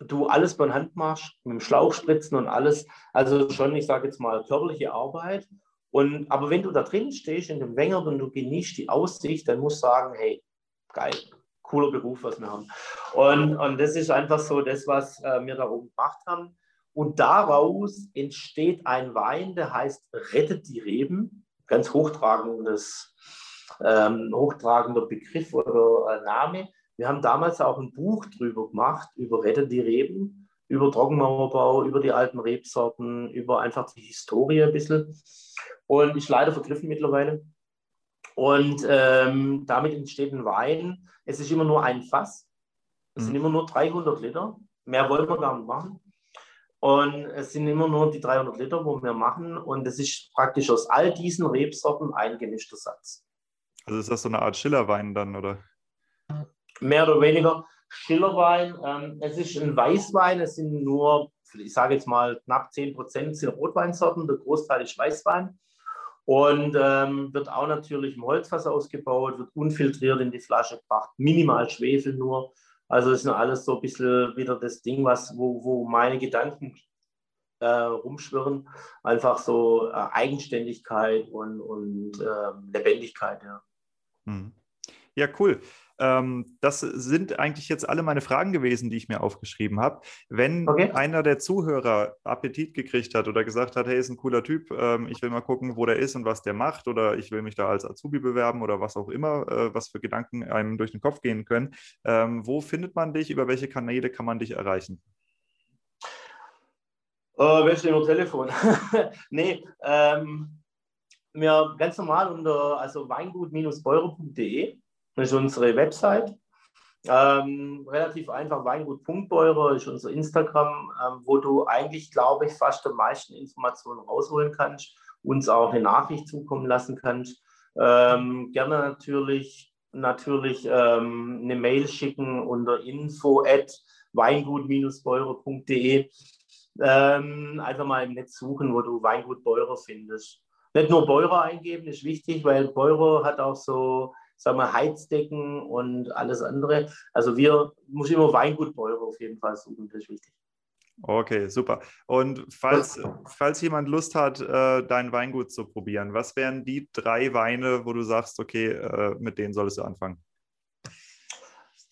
du alles von Hand machst, mit dem Schlauch spritzen und alles. Also schon, ich sage jetzt mal, körperliche Arbeit. Und, aber wenn du da drin stehst in dem Wenger und du genießt die Aussicht, dann musst du sagen, hey, geil, cooler Beruf, was wir haben. Und, und das ist einfach so das, was äh, wir da oben gemacht haben. Und daraus entsteht ein Wein, der heißt Rettet die Reben. Ganz hochtragendes, ähm, hochtragender Begriff oder äh, Name. Wir haben damals auch ein Buch drüber gemacht, über Rettet die Reben, über Trockenmauerbau, über die alten Rebsorten, über einfach die Historie ein bisschen. Und ist leider vergriffen mittlerweile. Und ähm, damit entsteht ein Wein. Es ist immer nur ein Fass. Es mhm. sind immer nur 300 Liter. Mehr wollen wir gar nicht machen. Und es sind immer nur die 300 Liter, wo wir machen. Und es ist praktisch aus all diesen Rebsorten ein gemischter Satz. Also ist das so eine Art Schillerwein dann, oder? Mehr oder weniger Schillerwein. Ähm, es ist ein Weißwein. Es sind nur, ich sage jetzt mal, knapp 10 Prozent sind Rotweinsorten. Der Großteil ist Weißwein. Und ähm, wird auch natürlich im Holzfass ausgebaut, wird unfiltriert in die Flasche gebracht, minimal Schwefel nur. Also ist nur alles so ein bisschen wieder das Ding, was, wo, wo meine Gedanken äh, rumschwirren. Einfach so äh, Eigenständigkeit und, und äh, Lebendigkeit, ja. Hm. Ja, cool. Ähm, das sind eigentlich jetzt alle meine Fragen gewesen, die ich mir aufgeschrieben habe. Wenn okay. einer der Zuhörer Appetit gekriegt hat oder gesagt hat, hey, ist ein cooler Typ, ähm, ich will mal gucken, wo der ist und was der macht oder ich will mich da als Azubi bewerben oder was auch immer, äh, was für Gedanken einem durch den Kopf gehen können, ähm, wo findet man dich, über welche Kanäle kann man dich erreichen? Äh, welche nur Telefon? <laughs> nee, ähm, mir ganz normal unter also weingut-beure.de das ist unsere Website. Ähm, relativ einfach, Weingut.beurer ist unser Instagram, ähm, wo du eigentlich, glaube ich, fast am meisten Informationen rausholen kannst, uns auch eine Nachricht zukommen lassen kannst. Ähm, gerne natürlich, natürlich ähm, eine Mail schicken unter info at weingut-beurer.de. Ähm, einfach mal im Netz suchen, wo du Weingut Beurer findest. Nicht nur Beurer eingeben, ist wichtig, weil Beurer hat auch so sagen wir, Heizdecken und alles andere. Also wir muss immer Weingutbäuer auf jeden Fall suchen, das ist wichtig. Okay, super. Und falls, falls jemand Lust hat, äh, dein Weingut zu probieren, was wären die drei Weine, wo du sagst, okay, äh, mit denen solltest du anfangen?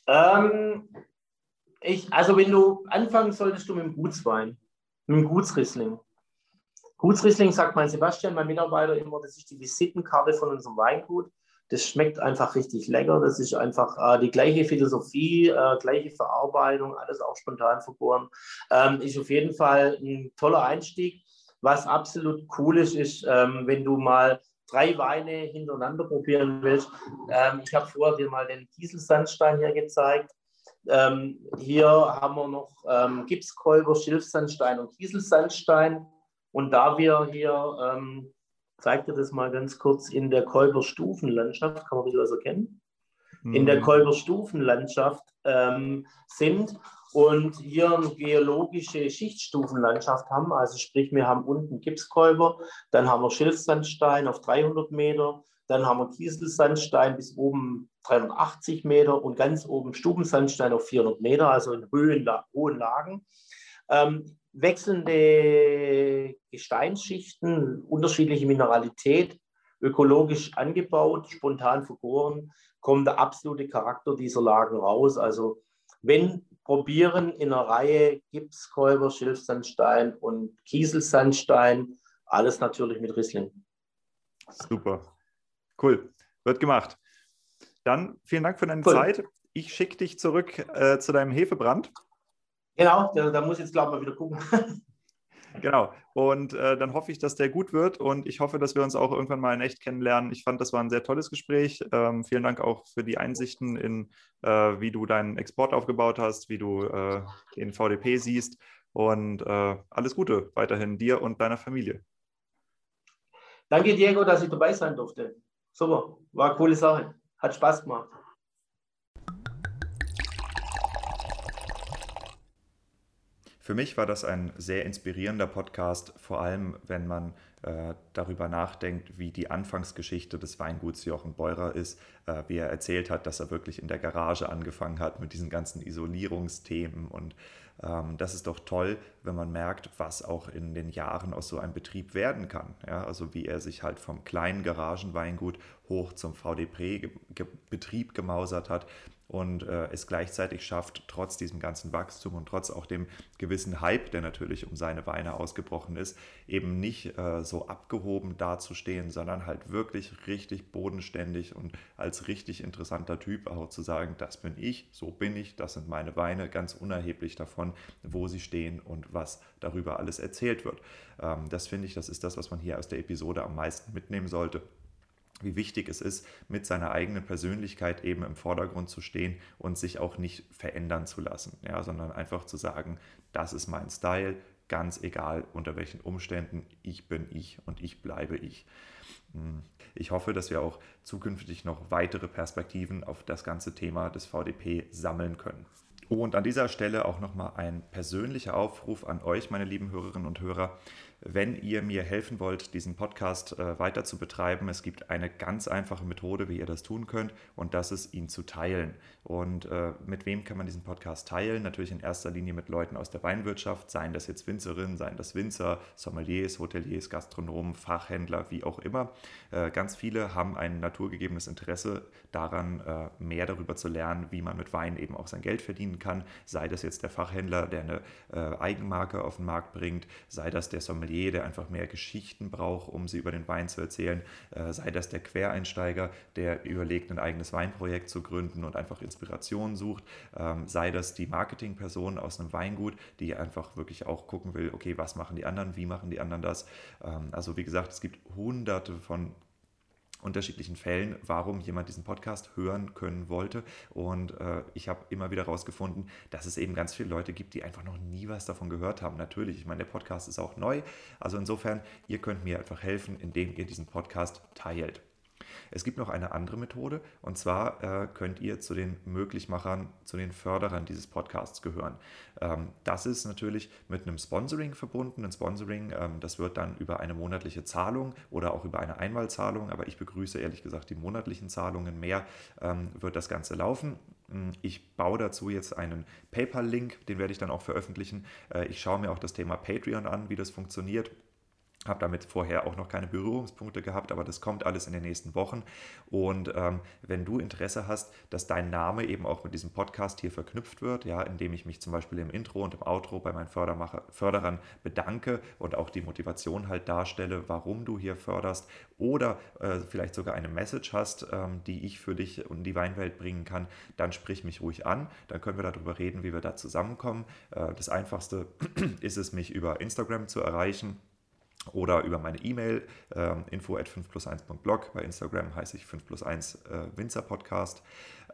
Ähm, ich, also wenn du anfangen solltest du mit dem Gutswein, mit dem Gutsriesling. Gutsriesling sagt mein Sebastian, mein Mitarbeiter immer, das ist die Visitenkarte von unserem Weingut. Das schmeckt einfach richtig lecker. Das ist einfach äh, die gleiche Philosophie, äh, gleiche Verarbeitung, alles auch spontan vergoren. Ähm, ist auf jeden Fall ein toller Einstieg. Was absolut cool ist, ist, ähm, wenn du mal drei Weine hintereinander probieren willst. Ähm, ich habe vorher dir mal den Kieselsandstein hier gezeigt. Ähm, hier haben wir noch ähm, Gipskolber, Schilfsandstein und Kieselsandstein. Und da wir hier ähm, zeige dir das mal ganz kurz in der Kolberstufenlandschaft, kann man ein bisschen was erkennen? Mhm. In der mhm. Kolberstufenlandschaft ähm, sind und hier eine geologische Schichtstufenlandschaft haben. Also sprich, wir haben unten Gipskolber, dann haben wir Schilfsandstein auf 300 Meter, dann haben wir Kieselsandstein bis oben 380 Meter und ganz oben Stubensandstein auf 400 Meter, also in Höhen, hohen Lagen. Ähm, wechselnde Gesteinsschichten, unterschiedliche Mineralität, ökologisch angebaut, spontan vergoren, kommt der absolute Charakter dieser Lagen raus. Also wenn probieren in einer Reihe Gipskolber, Schilfsandstein und Kieselsandstein, alles natürlich mit Riesling. Super, cool, wird gemacht. Dann vielen Dank für deine cool. Zeit. Ich schicke dich zurück äh, zu deinem Hefebrand. Genau, da, da muss ich jetzt, glaube ich, mal wieder gucken. <laughs> Genau. Und äh, dann hoffe ich, dass der gut wird und ich hoffe, dass wir uns auch irgendwann mal in echt kennenlernen. Ich fand, das war ein sehr tolles Gespräch. Ähm, vielen Dank auch für die Einsichten in, äh, wie du deinen Export aufgebaut hast, wie du äh, den VDP siehst und äh, alles Gute weiterhin dir und deiner Familie. Danke, Diego, dass ich dabei sein durfte. Super, war eine coole Sache. Hat Spaß gemacht. Für mich war das ein sehr inspirierender Podcast, vor allem wenn man äh, darüber nachdenkt, wie die Anfangsgeschichte des Weinguts Jochen Beurer ist, äh, wie er erzählt hat, dass er wirklich in der Garage angefangen hat mit diesen ganzen Isolierungsthemen. Und ähm, das ist doch toll, wenn man merkt, was auch in den Jahren aus so einem Betrieb werden kann. Ja, also wie er sich halt vom kleinen Garagenweingut hoch zum VDP-Betrieb gemausert hat und äh, es gleichzeitig schafft, trotz diesem ganzen Wachstum und trotz auch dem gewissen Hype, der natürlich um seine Weine ausgebrochen ist, eben nicht äh, so abgehoben dazustehen, sondern halt wirklich richtig bodenständig und als richtig interessanter Typ auch zu sagen, das bin ich, so bin ich, das sind meine Weine, ganz unerheblich davon, wo sie stehen und was darüber alles erzählt wird. Ähm, das finde ich, das ist das, was man hier aus der Episode am meisten mitnehmen sollte. Wie wichtig es ist, mit seiner eigenen Persönlichkeit eben im Vordergrund zu stehen und sich auch nicht verändern zu lassen, ja, sondern einfach zu sagen, das ist mein Style, ganz egal unter welchen Umständen, ich bin ich und ich bleibe ich. Hm. Ich hoffe, dass wir auch zukünftig noch weitere Perspektiven auf das ganze Thema des VDP sammeln können. Und an dieser Stelle auch nochmal ein persönlicher Aufruf an euch, meine lieben Hörerinnen und Hörer. Wenn ihr mir helfen wollt, diesen Podcast äh, weiter zu betreiben, es gibt eine ganz einfache Methode, wie ihr das tun könnt, und das ist, ihn zu teilen. Und äh, mit wem kann man diesen Podcast teilen? Natürlich in erster Linie mit Leuten aus der Weinwirtschaft, seien das jetzt Winzerinnen, seien das Winzer, Sommeliers, Hoteliers, Gastronomen, Fachhändler, wie auch immer. Äh, ganz viele haben ein naturgegebenes Interesse daran, äh, mehr darüber zu lernen, wie man mit Wein eben auch sein Geld verdienen kann. Sei das jetzt der Fachhändler, der eine äh, Eigenmarke auf den Markt bringt, sei das der Sommelier, Sommelier, der einfach mehr Geschichten braucht, um sie über den Wein zu erzählen, äh, sei das der Quereinsteiger, der überlegt, ein eigenes Weinprojekt zu gründen und einfach Inspiration sucht, ähm, sei das die Marketingperson aus einem Weingut, die einfach wirklich auch gucken will, okay, was machen die anderen, wie machen die anderen das. Ähm, also wie gesagt, es gibt hunderte von unterschiedlichen Fällen, warum jemand diesen Podcast hören können wollte. Und äh, ich habe immer wieder herausgefunden, dass es eben ganz viele Leute gibt, die einfach noch nie was davon gehört haben. Natürlich, ich meine, der Podcast ist auch neu. Also insofern, ihr könnt mir einfach helfen, indem ihr diesen Podcast teilt. Es gibt noch eine andere Methode und zwar äh, könnt ihr zu den Möglichmachern, zu den Förderern dieses Podcasts gehören. Ähm, das ist natürlich mit einem Sponsoring verbunden. Ein Sponsoring, ähm, das wird dann über eine monatliche Zahlung oder auch über eine Einmalzahlung, aber ich begrüße ehrlich gesagt die monatlichen Zahlungen mehr, ähm, wird das Ganze laufen. Hm, ich baue dazu jetzt einen PayPal-Link, den werde ich dann auch veröffentlichen. Äh, ich schaue mir auch das Thema Patreon an, wie das funktioniert habe damit vorher auch noch keine Berührungspunkte gehabt, aber das kommt alles in den nächsten Wochen. Und ähm, wenn du Interesse hast, dass dein Name eben auch mit diesem Podcast hier verknüpft wird, ja, indem ich mich zum Beispiel im Intro und im Outro bei meinen Förderern bedanke und auch die Motivation halt darstelle, warum du hier förderst oder äh, vielleicht sogar eine Message hast, ähm, die ich für dich und die Weinwelt bringen kann, dann sprich mich ruhig an. Dann können wir darüber reden, wie wir da zusammenkommen. Äh, das Einfachste <clears throat> ist es, mich über Instagram zu erreichen oder über meine E-Mail äh, info at 5 plus 1.blog. Bei Instagram heiße ich 5 plus 1 äh, Winzer Podcast.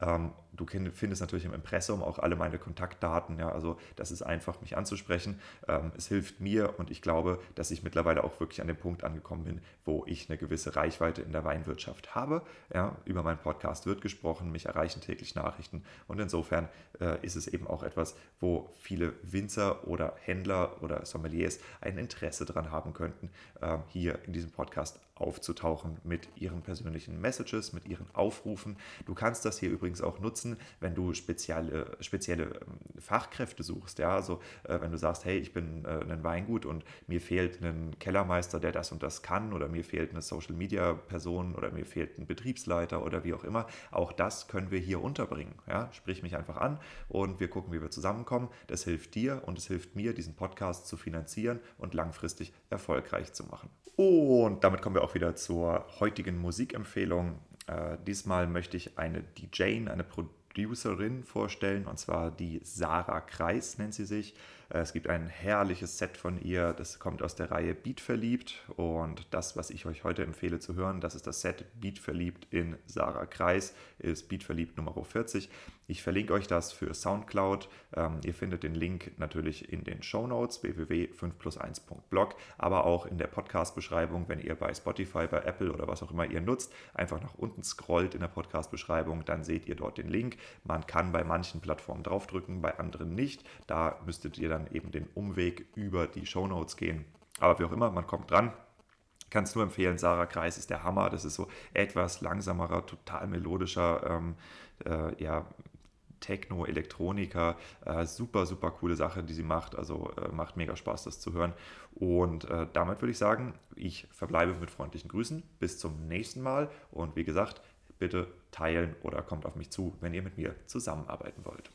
Ähm, du findest natürlich im Impressum auch alle meine Kontaktdaten. Ja, also das ist einfach, mich anzusprechen. Ähm, es hilft mir und ich glaube, dass ich mittlerweile auch wirklich an dem Punkt angekommen bin, wo ich eine gewisse Reichweite in der Weinwirtschaft habe. Ja, über meinen Podcast wird gesprochen, mich erreichen täglich Nachrichten und insofern äh, ist es eben auch etwas, wo viele Winzer oder Händler oder Sommeliers ein Interesse daran haben könnten, äh, hier in diesem Podcast aufzutauchen mit ihren persönlichen Messages, mit ihren Aufrufen. Du kannst das hier übrigens auch nutzen, wenn du spezielle, spezielle ähm, Fachkräfte suchst. Ja, also äh, wenn du sagst, hey, ich bin äh, ein Weingut und mir fehlt ein Kellermeister, der das und das kann, oder mir fehlt eine Social Media Person oder mir fehlt ein Betriebsleiter oder wie auch immer. Auch das können wir hier unterbringen. Ja, sprich mich einfach an und wir gucken, wie wir zusammenkommen. Das hilft dir und es hilft mir, diesen Podcast zu finanzieren und langfristig erfolgreich zu machen. Und damit kommen wir auch wieder zur heutigen Musikempfehlung. Äh, diesmal möchte ich eine DJ, eine Producerin vorstellen, und zwar die Sarah Kreis nennt sie sich. Äh, es gibt ein herrliches Set von ihr, das kommt aus der Reihe Beat verliebt und das, was ich euch heute empfehle zu hören, das ist das Set Beat verliebt in Sarah Kreis, ist Beat verliebt Nummer 40. Ich verlinke euch das für Soundcloud. Ähm, ihr findet den Link natürlich in den Show Notes www.5plus1.blog, aber auch in der Podcast-Beschreibung, wenn ihr bei Spotify, bei Apple oder was auch immer ihr nutzt, einfach nach unten scrollt in der Podcast-Beschreibung, dann seht ihr dort den Link. Man kann bei manchen Plattformen draufdrücken, bei anderen nicht. Da müsstet ihr dann dann eben den Umweg über die Show Notes gehen. Aber wie auch immer, man kommt dran. Kann es nur empfehlen, Sarah Kreis ist der Hammer. Das ist so etwas langsamerer, total melodischer, ähm, äh, ja, Techno, Elektroniker, äh, super, super coole Sache, die sie macht. Also äh, macht mega Spaß, das zu hören. Und äh, damit würde ich sagen, ich verbleibe mit freundlichen Grüßen. Bis zum nächsten Mal. Und wie gesagt, bitte teilen oder kommt auf mich zu, wenn ihr mit mir zusammenarbeiten wollt.